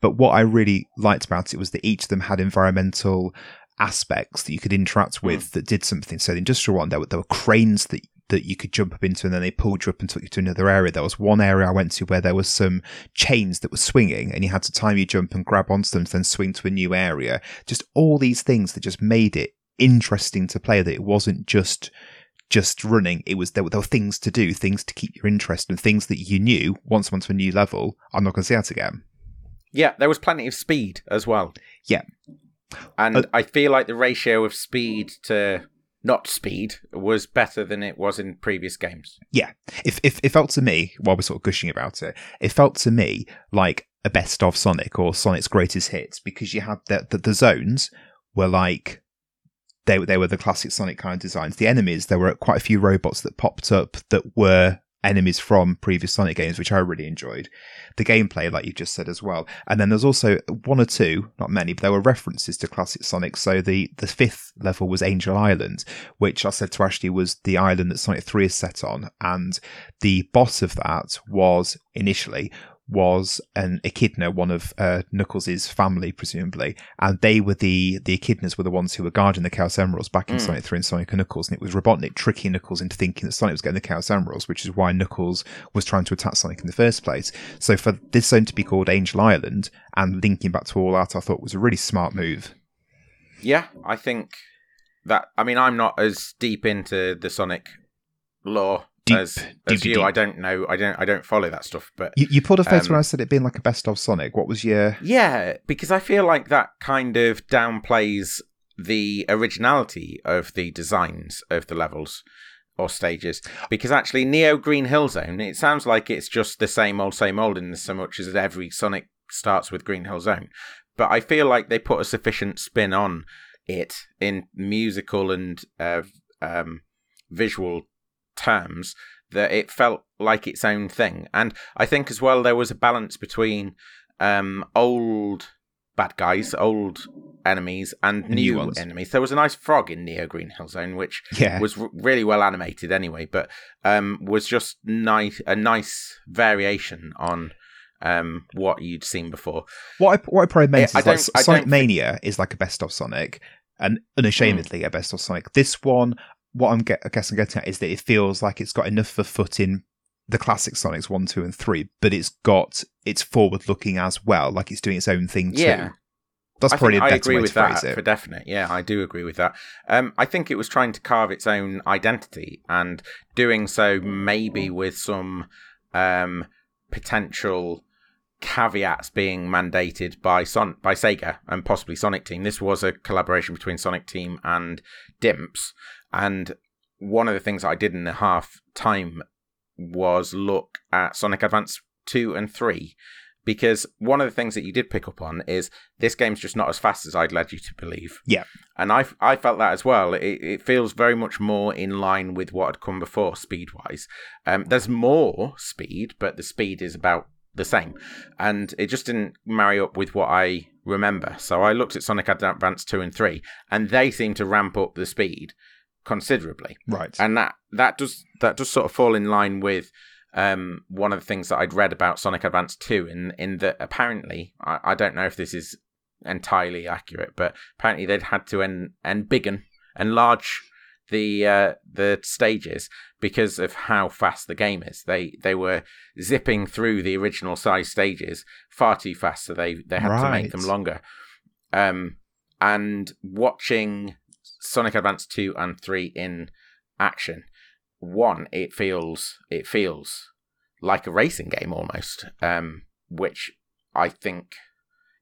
But what I really liked about it was that each of them had environmental aspects that you could interact with that did something. So the industrial one, there were, there were cranes that that you could jump up into, and then they pulled you up and took you to another area. There was one area I went to where there was some chains that were swinging, and you had to time your jump and grab onto them, to then swing to a new area. Just all these things that just made it interesting to play. That it wasn't just just running. It was there, were- there were things to do, things to keep your interest, and things that you knew once onto a new level. I'm not going to see that again. Yeah, there was plenty of speed as well. Yeah. And Uh, I feel like the ratio of speed to not speed was better than it was in previous games. Yeah, if if it felt to me while we're sort of gushing about it, it felt to me like a best of Sonic or Sonic's greatest hits because you had the the, the zones were like they they were the classic Sonic kind of designs. The enemies there were quite a few robots that popped up that were enemies from previous Sonic games, which I really enjoyed. The gameplay, like you just said as well, and then there's also one or two, not many, but there were references to classic Sonic. So the the fifth level was Angel Island, which I said to Ashley was the island that Sonic Three is set on, and the boss of that was initially was an echidna, one of uh, Knuckles' family, presumably, and they were the the echidnas were the ones who were guarding the Chaos Emeralds back in Mm. Sonic Three and Sonic and Knuckles, and it was Robotnik tricking Knuckles into thinking that Sonic was getting the Chaos Emeralds, which is why Knuckles was trying to attack Sonic in the first place. So for this zone to be called Angel Island and linking back to all that, I thought was a really smart move. Yeah, I think that. I mean, I'm not as deep into the Sonic lore Deep, as, deep, as deep, you. deep. I don't know. I don't. I don't follow that stuff. But You, you pulled a face Um, when I said it being like a best of Sonic. What was your yeah, because I feel like that kind of downplays the originality of the designs of the levels or stages because actually Neo Green Hill Zone it sounds like it's just the same old same old in so much as every Sonic starts with Green Hill Zone but I feel like they put a sufficient spin on it in musical and uh, um, visual terms that it felt like its own thing and I think as well there was a balance between um, old bad guys, old enemies, and new, new enemies. There was a nice frog in Neo Green Hill Zone, which yeah. was r- really well animated anyway, but um, was just nice a nice variation on um, what you'd seen before. What I what I probably meant is like Sonic Mania is like a best of Sonic, and unashamedly mm. a best of Sonic. This one, what I'm get, I guess I'm getting at is that it feels like it's got enough of a foot in the classic Sonics one, two, and three, but it's got it's forward looking as well, like it's doing its own thing too. Yeah. That's I probably a better I agree way with to that it. for definite. Yeah, I do agree with that. Um, I think it was trying to carve its own identity and doing so maybe with some um, potential caveats being mandated by Son by Sega and possibly Sonic Team. This was a collaboration between Sonic Team and Dimps, and one of the things I did in the half time was look at Sonic Advance 2 and 3 because one of the things that you did pick up on is this game's just not as fast as I'd led you to believe. Yeah. And I, I felt that as well. It, it feels very much more in line with what had come before speed wise. Um, there's more speed, but the speed is about the same. And it just didn't marry up with what I remember. So I looked at Sonic Advance 2 and 3, and they seem to ramp up the speed considerably. Right. And that that does that does sort of fall in line with um, one of the things that I'd read about Sonic Advance 2 in in that apparently I, I don't know if this is entirely accurate, but apparently they'd had to en- embiggen enlarge the uh, the stages because of how fast the game is. They they were zipping through the original size stages far too fast, so they they had right. to make them longer. Um, and watching Sonic Advance 2 and 3 in action. One, it feels it feels like a racing game almost, um, which I think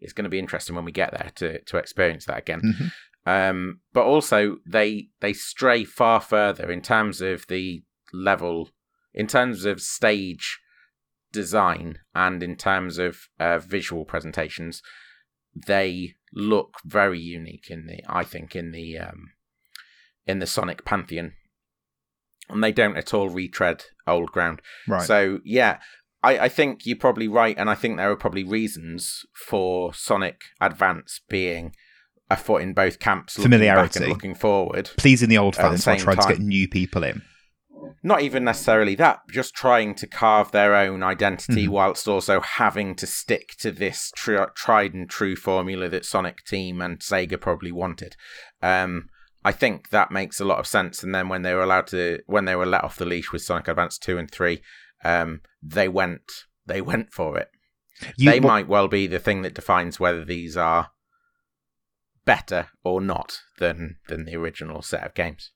is going to be interesting when we get there to to experience that again. Mm-hmm. Um, but also they they stray far further in terms of the level, in terms of stage design, and in terms of uh, visual presentations. They look very unique in the I think in the um, in the Sonic pantheon, and they don't at all retread old ground. Right. So yeah, I, I think you're probably right, and I think there are probably reasons for Sonic Advance being a foot in both camps, familiarity, looking, looking forward, pleasing the old fans while trying time. to get new people in. Not even necessarily that, just trying to carve their own identity mm-hmm. whilst also having to stick to this tri- tried and true formula that Sonic Team and Sega probably wanted. Um, I think that makes a lot of sense. And then when they were allowed to, when they were let off the leash with Sonic Advance two and three, um, they went, they went for it. You, they might well be the thing that defines whether these are better or not than than the original set of games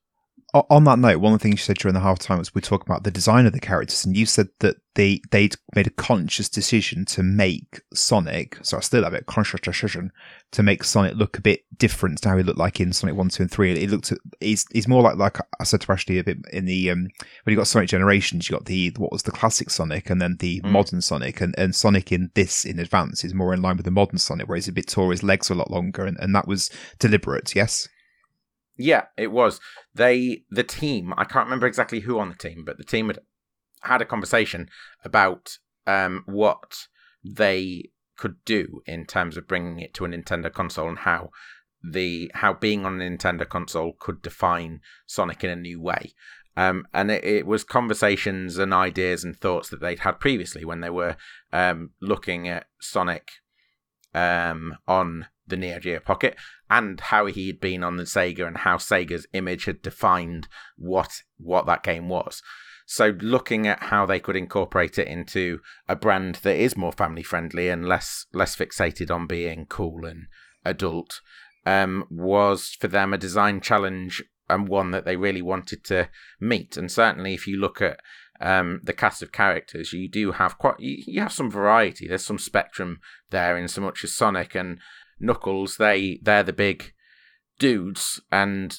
on that note, one of the things you said during the halftime was we talk about the design of the characters, and you said that they they'd made a conscious decision to make Sonic. So I still have it conscious decision to make Sonic look a bit different to how he looked like in Sonic One, Two, and Three. It looked he's he's more like like I said to Ashley a bit in the um, when you got Sonic Generations, you got the what was the classic Sonic and then the mm. modern Sonic, and, and Sonic in this in advance is more in line with the modern Sonic, where he's a bit taller, his legs are a lot longer, and, and that was deliberate. Yes. Yeah, it was. They the team, I can't remember exactly who on the team, but the team had had a conversation about um, what they could do in terms of bringing it to a Nintendo console and how the how being on a Nintendo console could define Sonic in a new way. Um, and it, it, was conversations and ideas and thoughts that they'd had previously when they were um, looking at Sonic um, on the Neo Geo Pocket and how he had been on the Sega and how Sega's image had defined what what that game was. So looking at how they could incorporate it into a brand that is more family friendly and less less fixated on being cool and adult um, was for them a design challenge and one that they really wanted to meet. And certainly, if you look at um, the cast of characters, you do have quite you, you have some variety. There's some spectrum there in so much as Sonic and Knuckles, they they're the big dudes, and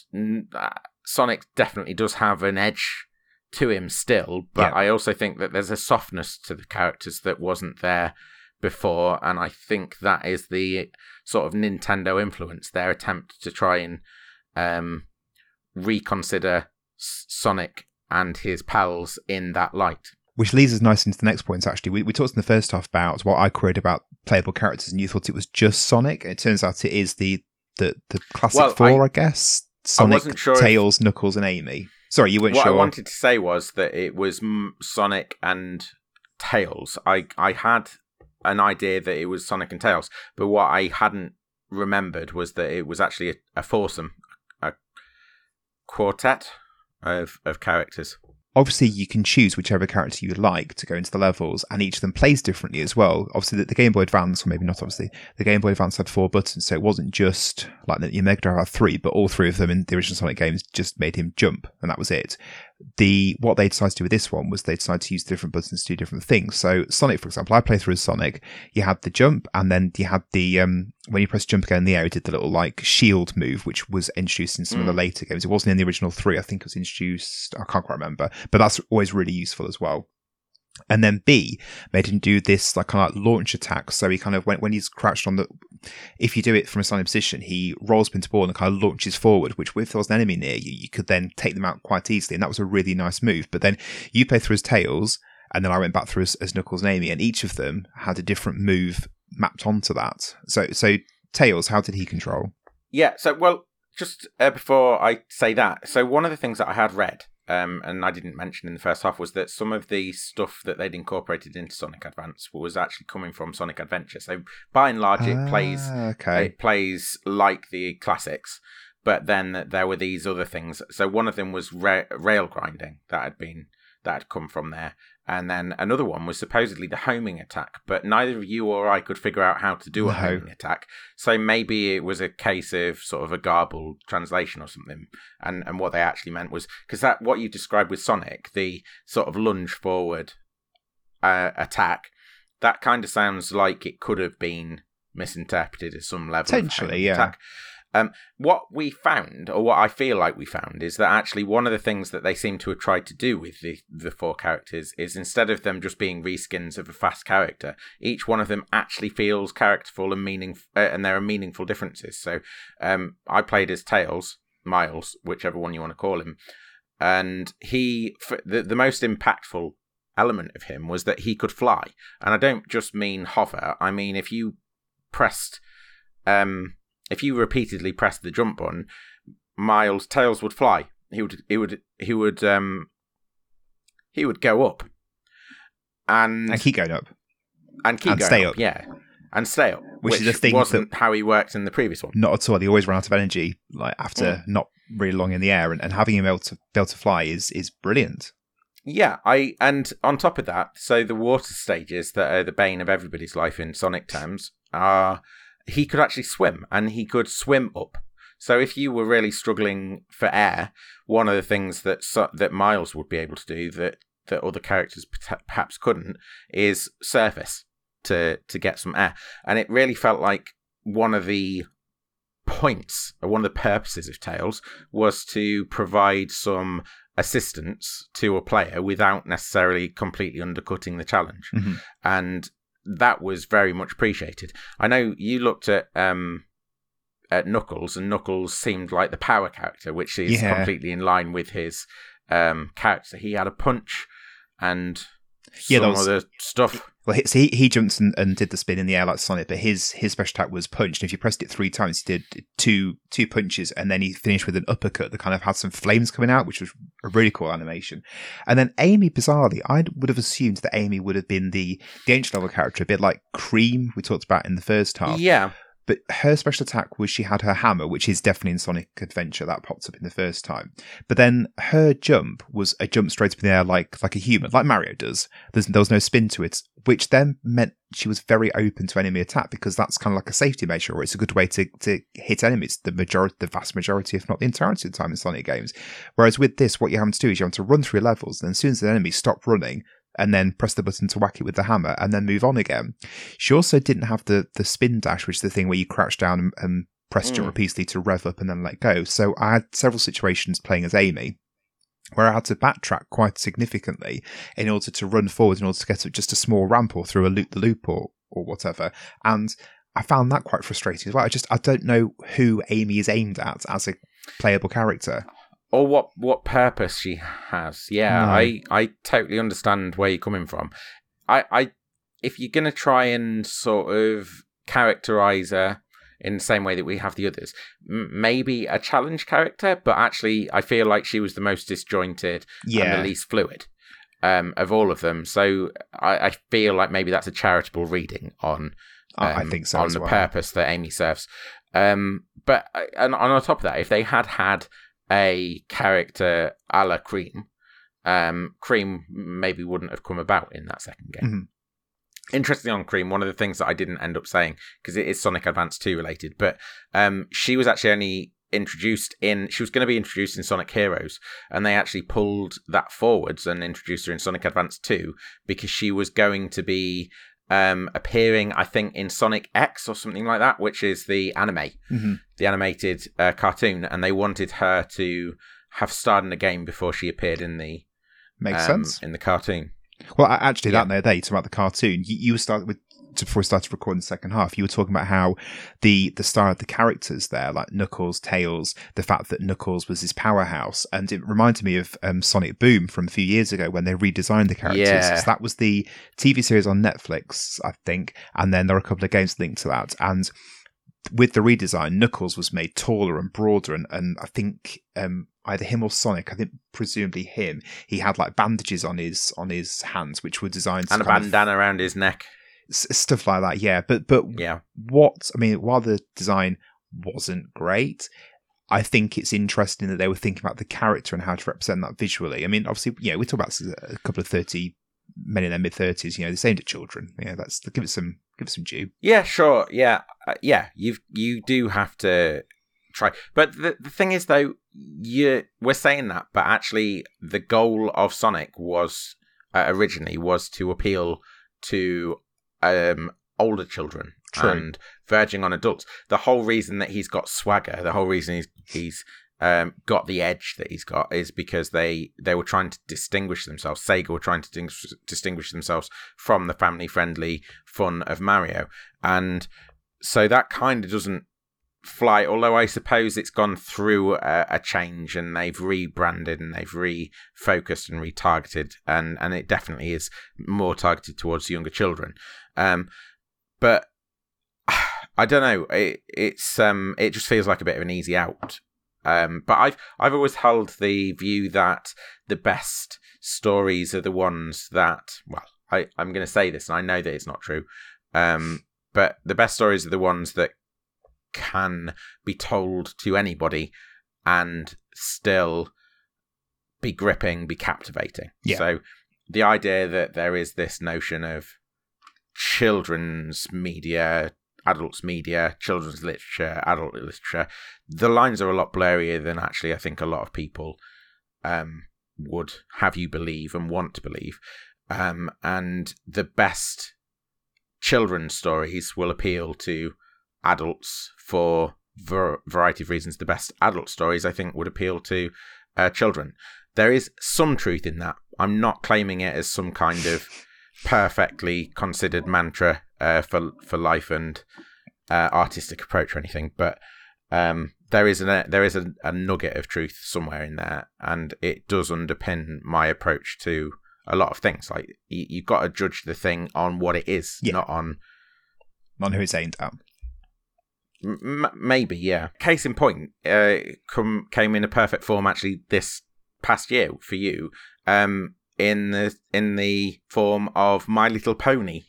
uh, Sonic definitely does have an edge to him still, but yeah. I also think that there's a softness to the characters that wasn't there before, and I think that is the sort of Nintendo influence, their attempt to try and um, reconsider Sonic and his pals in that light. Which leads us nice into the next point, actually. We, we talked in the first half about what I queried about playable characters, and you thought it was just Sonic. It turns out it is the the, the classic well, four, I, I, guess. Sonic, sure Tails, if... Knuckles, and Amy. Sorry, you weren't what sure. What I wanted to say was that it was Sonic and Tails. I, I had an idea that it was Sonic and Tails, but what I hadn't remembered was that it was actually a, a foursome, a quartet of of characters. Obviously, you can choose whichever character you like to go into the levels, and each of them plays differently as well. Obviously, the, the Game Boy Advance, or maybe not obviously, the Game Boy Advance had four buttons, so it wasn't just like the Mega Drive had three, but all three of them in the original Sonic games just made him jump, and that was it the what they decided to do with this one was they decided to use the different buttons to do different things. So Sonic, for example, I play through as Sonic. You had the jump, and then you had the um, when you press jump again in the air, it did the little like shield move, which was introduced in some mm. of the mm. later games. It wasn't in the original three. I think it was introduced. I can't quite remember, but that's always really useful as well. And then B made him do this like kind of like launch attack. So he kind of went when he's crouched on the. If you do it from a standing position, he rolls into ball and kind of launches forward. Which if there was an enemy near you, you could then take them out quite easily, and that was a really nice move. But then you play through his tails, and then I went back through as, as Knuckles and Amy, and each of them had a different move mapped onto that. So so tails, how did he control? Yeah. So well, just uh, before I say that, so one of the things that I had read um, and I didn't mention in the first half, was that some of the stuff that they'd incorporated into Sonic Advance was actually coming from Sonic Adventure. So by and large, it ah, plays okay. it plays like the classics, but then there were these other things. So one of them was ra- rail grinding that had been that had come from there, and then another one was supposedly the homing attack, but neither of you or I could figure out how to do a no. homing attack. So maybe it was a case of sort of a garbled translation or something. And and what they actually meant was because that what you described with Sonic, the sort of lunge forward uh, attack, that kind of sounds like it could have been misinterpreted at some level. Potentially, yeah. Attack. Um, what we found, or what I feel like we found, is that actually one of the things that they seem to have tried to do with the, the four characters is instead of them just being reskins of a fast character, each one of them actually feels characterful and meaning, uh, and there are meaningful differences. So um, I played as Tails, Miles, whichever one you want to call him, and he the the most impactful element of him was that he could fly, and I don't just mean hover. I mean if you pressed um if you repeatedly pressed the jump button, Miles' tails would fly. He would he would he would um he would go up. And, and keep going up. And keep and going stay up, up, yeah. And stay up. Which, which is a thing wasn't that, how he worked in the previous one. Not at all. He always ran out of energy, like after mm. not really long in the air, and, and having him able to be able to fly is is brilliant. Yeah, I and on top of that, so the water stages that are the bane of everybody's life in Sonic terms are he could actually swim and he could swim up. So if you were really struggling for air, one of the things that that Miles would be able to do that that other characters perhaps couldn't is surface to to get some air. And it really felt like one of the points or one of the purposes of Tails was to provide some assistance to a player without necessarily completely undercutting the challenge. Mm-hmm. And that was very much appreciated. I know you looked at um, at Knuckles, and Knuckles seemed like the power character, which is yeah. completely in line with his um, character. He had a punch and yeah, some was, other stuff. Well, so he he jumped and, and, did the spin in the air like Sonic, but his his special attack was punch. And if you pressed it three times, he did two two punches, and then he finished with an uppercut that kind of had some flames coming out, which was a really cool animation. And then Amy, bizarrely, I would have assumed that Amy would have been the the ancient level character, a bit like Cream we talked about in the first half. Yeah, but her special attack was she had her hammer, which is definitely in Sonic Adventure. That popped up in the first time. But then her jump was a jump straight up in the air like like a human, like Mario does. There's, there was no spin to it, which then meant she was very open to enemy attack because that's kind of like a safety measure, or it's a good way to, to hit enemies the majority, the vast majority, if not the entirety of the time in Sonic games. Whereas with this, what you have to do is you have to run through levels, and as soon as the enemy stop running, and then press the button to whack it with the hammer and then move on again. She also didn't have the the spin dash, which is the thing where you crouch down and, and press jump Mm. repeatedly to rev up and then let go. So I had several situations playing as Amy where I had to backtrack quite significantly in order to run forward in order to get up just a small ramp or through a loop the loop or, or whatever. And I found that quite frustrating as well. I just I don't know who Amy is aimed at as a playable character. Or what what purpose she has. Yeah, No. I I totally understand where you're coming from. I I if you're gonna try and sort of characterize her in the same way that we have the others, m- maybe a challenge character, but actually I feel like she was the most disjointed and the least fluid. Um, of all of them, so I, I feel like maybe that's a charitable reading on I, I um, think so on the well. purpose that Amy serves. Um, but uh, and, and on top of that, if they had had a character a la Cream, um, Cream maybe wouldn't have come about in that second game. Mhm. Interesting on Cream, one of the things that I didn't end up saying because it is Sonic Advance 2 related, but um, she was actually only introduced in she was going to be introduced in Sonic Heroes and they actually pulled that forwards and introduced her in Sonic Advance 2 because she was going to be um appearing I think in Sonic X or something like that which is the anime Mhm. the animated uh, cartoon and they wanted her to have starred in the game before she appeared in the Makes um, sense. in the cartoon Well, actually, Yeah. that there, you talk about the cartoon. You, you started with before we started recording the second half. You were talking about how the the star of the characters there, like Knuckles, Tails, the fact that Knuckles was his powerhouse, and it reminded me of um, Sonic Boom from a few years ago when they redesigned the characters. Yeah. So that was the TV series on Netflix, I think, and then there are a couple of games linked to that, and. With the redesign, Knuckles was made taller and broader, and, and I think um, either him or Sonic, I think presumably him, he had like bandages on his on his hands, which were designed to and a kind of- bandana around his neck stuff like that. Yeah, but but yeah what I mean, while the design wasn't great, I think it's interesting that they were thinking about the character and how to represent that visually. I mean, obviously, yeah, we talk about a couple of thirty men in their mid thirties. You know, they're aimed at children. Yeah, that's give it some give it some due. Yeah, sure. Yeah, uh, yeah. You you do have to try, but the the thing is though, you we're saying that, but actually, the goal of Sonic was uh, originally was to appeal to um older children True. and verging on adults. The whole reason that he's got swagger, the whole reason he's he's um, got the edge that he's got is because they they were trying to distinguish themselves. Sega were trying to dis- distinguish themselves from the family friendly fun of Mario, and so that kind of doesn't fly. Although I suppose it's gone through a, a change and they've rebranded and they've refocused and retargeted, and and it definitely is more targeted towards younger children. Um, but I don't know. It, it's um, it just feels like a bit of an easy out. Um, but I've I've always held the view that the best stories are the ones that well, I I'm going to say this, and I know that it's not true. Um, but the best stories are the ones that can be told to anybody and still be gripping, be captivating. Yeah. So the idea that there is this notion of children's media, adults media, children's literature, adult literature, the lines are a lot blurrier than actually I think a lot of people um, would have you believe and want to believe. Um, and the best children's stories will appeal to adults for ver- variety of reasons. The best adult stories, I think, would appeal to uh, children. There is some truth in that. I'm not claiming it as some kind of perfectly considered mantra uh, for for life and uh, artistic approach or anything, but um, there is a there is a, a nugget of truth somewhere in there, and it does underpin my approach to a lot of things. Like you, you've got to judge the thing on what it is, Yeah. not on On who it's aimed at. M- maybe, yeah. Case in point, uh, come came in a perfect form actually this past year for you, um, in the in the form of My Little Pony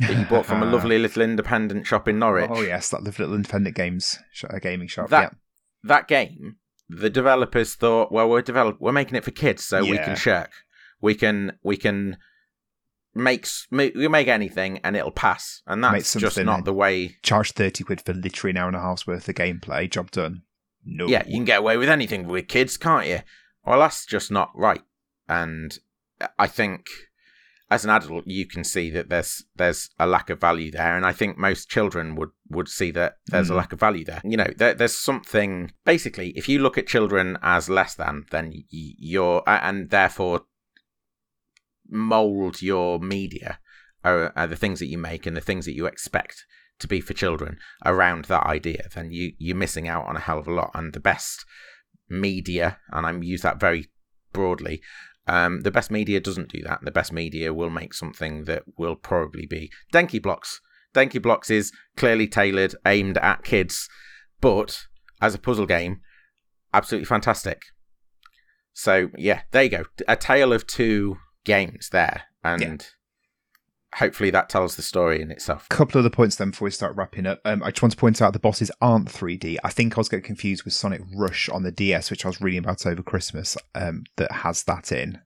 that you bought from a lovely little independent shop in Norwich. Oh yes, that little independent games sh- uh, gaming shop. That- yeah. That game, the developers thought, well, we're develop we're making it for kids, so we can shirk, we can we can make s- ma- we make anything and it'll pass, and that's just not the way Charge thirty quid for literally an hour and a half's worth of gameplay. Job done. No. Yeah, you can get away with anything with kids, can't you? Well, that's just not right. And I think as an adult, you can see that there's there's a lack of value there, and I think most children would would see that there's mm. a lack of value there. You know, there, there's something basically. If you look at children as less than, then you're and therefore mold your media, or, uh, the things that you make and the things that you expect to be for children around that idea, then you you're missing out on a hell of a lot. And the best media, and I use that very broadly, um, the best media doesn't do that. The best media will make something that will probably be Denki Blocks. Denki Blocks is clearly tailored, aimed at kids, but as a puzzle game, absolutely fantastic. So yeah, there you go. A tale of two games there, and yeah hopefully that tells the story in itself. A couple of the points then before we start wrapping up. Um, I just want to point out the bosses aren't 3D. I think I was getting confused with Sonic Rush on the DS, which I was reading about over Christmas, um, that has that in.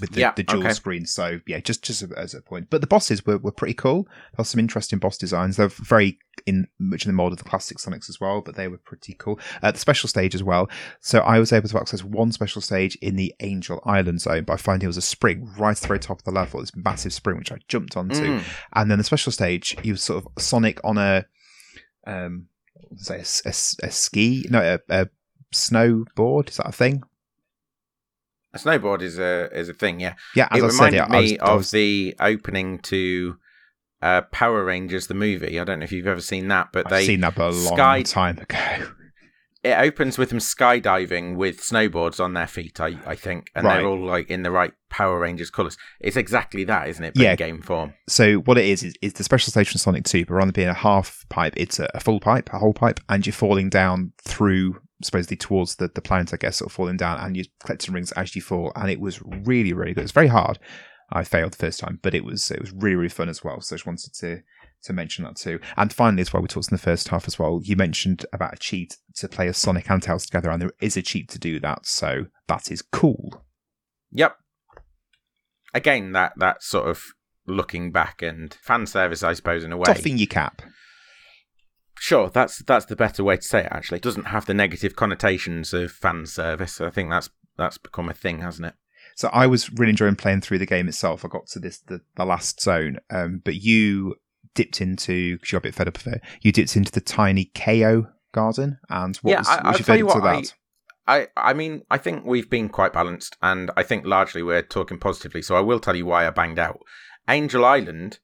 With the, yeah, the dual okay. screen. So yeah, just just as a point. But the bosses were, were pretty cool. There was some interesting boss designs. They're very in much in the mold of the classic Sonics as well, but they were pretty cool. Uh, the special stage as well. So I was able to access one special stage in the Angel Island zone by finding it was a spring right at the very top of the level. This massive spring which I jumped onto, mm. and then the special stage, you was sort of Sonic on a um say a, a, a ski no a, a snowboard is that a thing a snowboard is a is a thing, yeah. Yeah, it I reminded said, me was, of was... the opening to uh, Power Rangers the movie. I don't know if you've ever seen that, but I've they seen that but a long sky... time ago. It opens with them skydiving with snowboards on their feet, I, I think, and right. they're all like in the right Power Rangers colours. It's exactly that, isn't it? Yeah, game form. So what it is is, is the special stage from Sonic Two, but rather than being a half pipe, it's a, a full pipe, a whole pipe, and you're falling down through supposedly towards the, the planet, I guess, sort of falling down, and you collect some rings as you fall, and it was really, really good. It's very hard. I failed the first time, but it was it was really, really fun as well. So I just wanted to to mention that too. And finally, as well, we talked in the first half as well. You mentioned about a cheat to play a Sonic and Tails together, and there is a cheat to do that. So that is cool. Yep. Again, that that sort of looking back and fan service, I suppose, in a way. Doffing your cap. Sure, that's that's the better way to say it. Actually, it doesn't have the negative connotations of fan service. I think that's that's become a thing, hasn't it? So I was really enjoying playing through the game itself. I got to this the, the last zone, um, but you dipped into because you're a bit fed up of it. You dipped into the tiny Chao garden, and what yeah, was, I, was your favourite to that? I, I, I mean, I think we've been quite balanced, and I think largely we're talking positively. So I will tell you why I banged out. Angel Island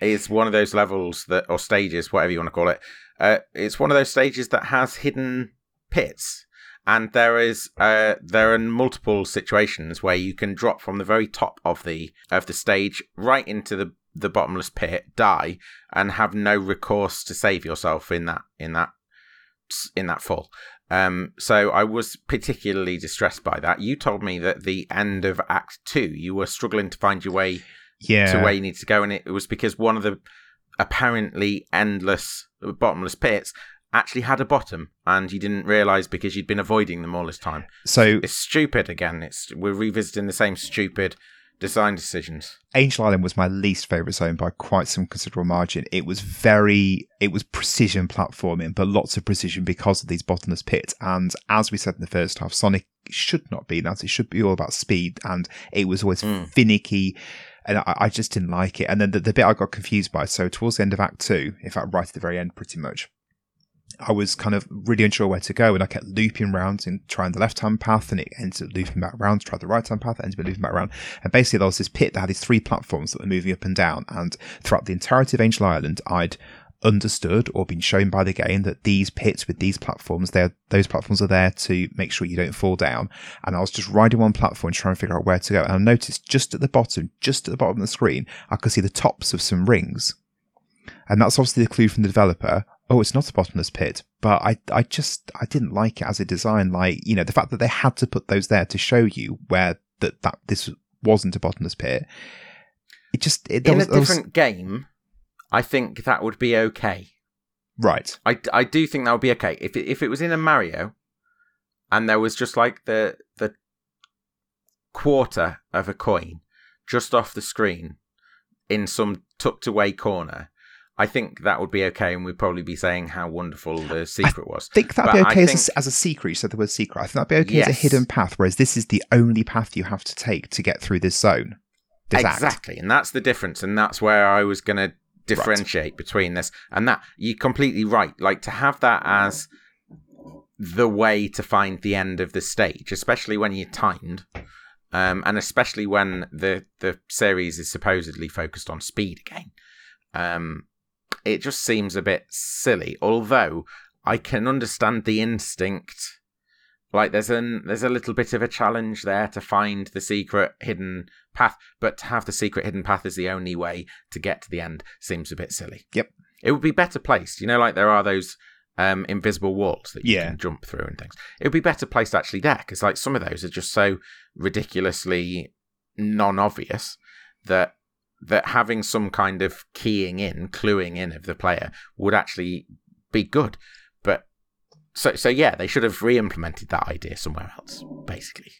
is one of those levels that, or stages, whatever you want to call it, uh, it's one of those stages that has hidden pits, and there is uh, there are multiple situations where you can drop from the very top of the of the stage right into the the bottomless pit, die, and have no recourse to save yourself in that in that in that fall. Um, so I was particularly distressed by that. You told me that the end of Act Two, you were struggling to find your way yeah. to where you need to go, and it was because one of the apparently endless bottomless pits actually had a bottom and you didn't realize because you'd been avoiding them all this time. So it's stupid again. It's we're revisiting the same stupid design decisions. Angel Island was my least favorite zone by quite some considerable margin. It was very, it was precision platforming, but lots of precision because of these bottomless pits. And as we said in the first half, Sonic should not be that. It should be all about speed, and it was always mm. finicky and I, I, just didn't like it. And then the, the bit I got confused by, so towards the end of Act Two, in fact, right at the very end, pretty much, I was kind of really unsure where to go, and I kept looping around and trying the left hand path, and it ended up looping back around. Tried the right hand path, ended up looping back around. And basically, there was this pit that had these three platforms that were moving up and down. And throughout the entirety of Angel Island, I'd understood or been shown by the game that these pits with these platforms, they those platforms are there to make sure you don't fall down. And I was just riding one platform trying to figure out where to go. And I noticed just at the bottom, just at the bottom of the screen, I could see the tops of some rings. And that's obviously the clue from the developer. Oh, it's not a bottomless pit, but I, I just, I didn't like it as a design. Like, you know, the fact that they had to put those there to show you where that, that this wasn't a bottomless pit. It just, it, in was, a different was, game, I think that would be okay. Right. I, I do think that would be okay if it, if it was in a Mario, and there was just like the the quarter of a coin just off the screen in some tucked away corner. I think that would be okay, and we'd probably be saying how wonderful the secret I was. I think that'd but be okay as, a, as, a, secret. You said the word secret. I think that'd be okay yes. as a hidden path, whereas this is the only path you have to take to get through this zone. this act. exactly, and that's the difference, and that's where I was going to differentiate between this and that. You're completely right. Like to have that as the way to find the end of the stage, especially when you're timed, um, and especially when the the series is supposedly focused on speed again. Um, it just seems a bit silly. Although I can understand the instinct. Like there's an there's a little bit of a challenge there to find the secret hidden path, but to have the secret hidden path is the only way to get to the end seems a bit silly. Yep. It would be better placed. You know, like there are those um, invisible walls that you Yeah. can jump through and things. It would be better placed actually there because like some of those are just so ridiculously non-obvious that that having some kind of keying in, cluing in of the player would actually be good. So so yeah, they should have re-implemented that idea somewhere else, basically.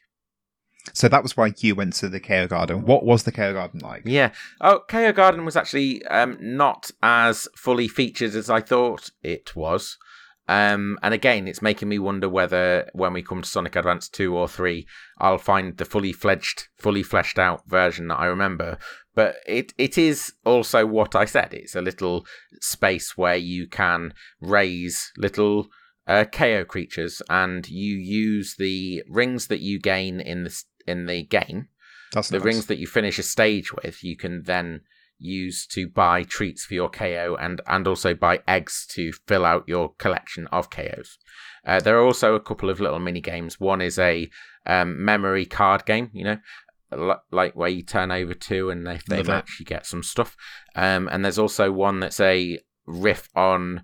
So that was why you went to the Chao Garden. What was the Chao Garden like? Yeah. Oh, Chao Garden was actually um, not as fully featured as I thought it was. Um, and again, it's making me wonder whether when we come to Sonic Advance 2 or 3, I'll find the fully fledged, fully fleshed out version that I remember. But it, it is also what I said. It's a little space where you can raise little uh, Chao creatures and you use the rings that you gain in the, in the game That's the nice. rings that you finish a stage with, you can then use to buy treats for your Chao and and also buy eggs to fill out your collection of KOs. Uh, there are also a couple of little mini games. One is a um, memory card game, you know, like where you turn over two and if they match, you get some stuff. Um, and there's also one that's a riff on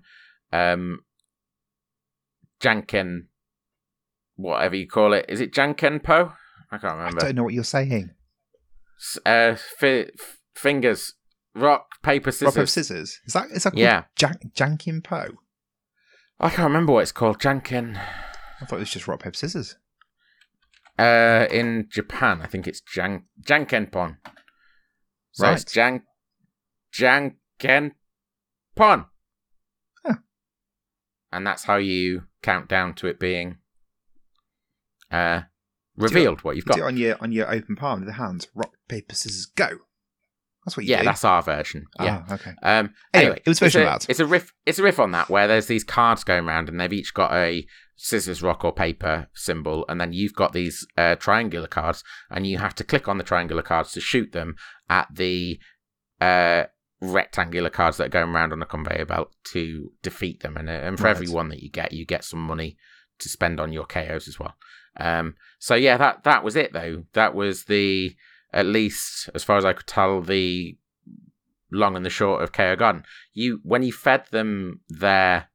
um, Janken, whatever you call it. Is it Jankenpo? I can't remember. I don't know what you're saying. uh, fi- fingers, rock, paper, scissors. Rock paper scissors. Is that is that called Yeah. Jank, Jankin Po? I can't remember what it's called. Janken. I thought it was just rock paper scissors. Uh, in Japan, I think it's Jan Jankenpon. So it's Jan Jankenpon. And that's how you count down to it being uh revealed what you've it got. on your on your open palm with the hands. Rock paper scissors go. That's what you Yeah, do. that's our version. Yeah. Ah, okay. Um, Anyway, anyway, it was it's a. It's a riff. It's a riff on that where there's these cards going around, and they've each got a scissors, rock, or paper symbol, and then you've got these uh, triangular cards, and you have to click on the triangular cards to shoot them at the uh, rectangular cards that are going around on a conveyor belt to defeat them. And, uh, and for Right. every one that you get, you get some money to spend on your KOs as well. Um, so yeah, that that was it though. That was the at least as far as I could tell the long and the short of Chao Garden. You when you fed them their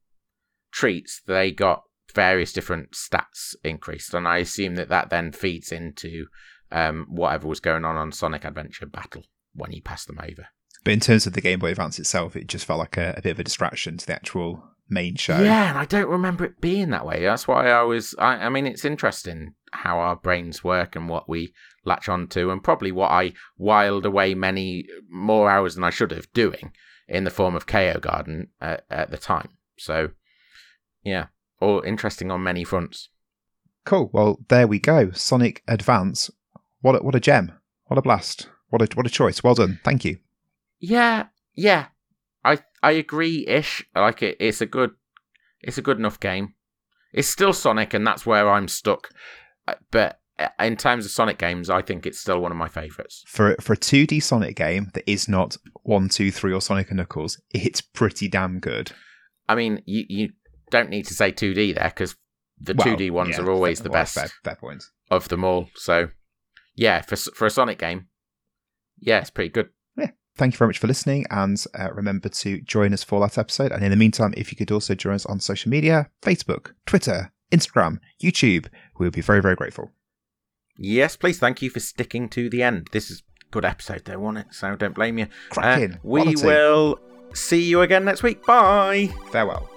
treats, they got various different stats increased, and I assume that that then feeds into um, whatever was going on on Sonic Adventure Battle when you pass them over. But in terms of the Game Boy Advance itself, it just felt like a, a bit of a distraction to the actual main show. Yeah, and I don't remember it being that way. That's why I was. I, I mean, it's interesting how our brains work and what we latch onto, and probably what I wiled away many more hours than I should have doing in the form of Chao Garden at, at the time. So, yeah, all interesting on many fronts. Cool. Well, there we go. Sonic Advance. What a, what a gem. What a blast. What a what a choice. Well done. Thank you. Yeah, yeah, I I agree. Ish, like it. It's a good, it's a good enough game. It's still Sonic, and that's where I'm stuck. Uh, But uh, in terms of Sonic games, I think it's still one of my favorites. For for a 2D Sonic game that is not one, two, three or Sonic and Knuckles, it's pretty damn good. I mean, you you don't need to say 2D there because the Well, 2D ones yeah, are always the best Fair, fair point. of them all. So, yeah, for for a Sonic game, yeah, it's pretty good. Thank you very much for listening, and uh, remember to join us for that episode. And in the meantime, if you could also join us on social media Facebook, Twitter, Instagram, YouTube, we would be very, very grateful. Yes, please. Thank you for sticking to the end. This is a good episode, though, wasn't it? So don't blame you. Uh, we Quality. will see you again next week. Bye. Farewell.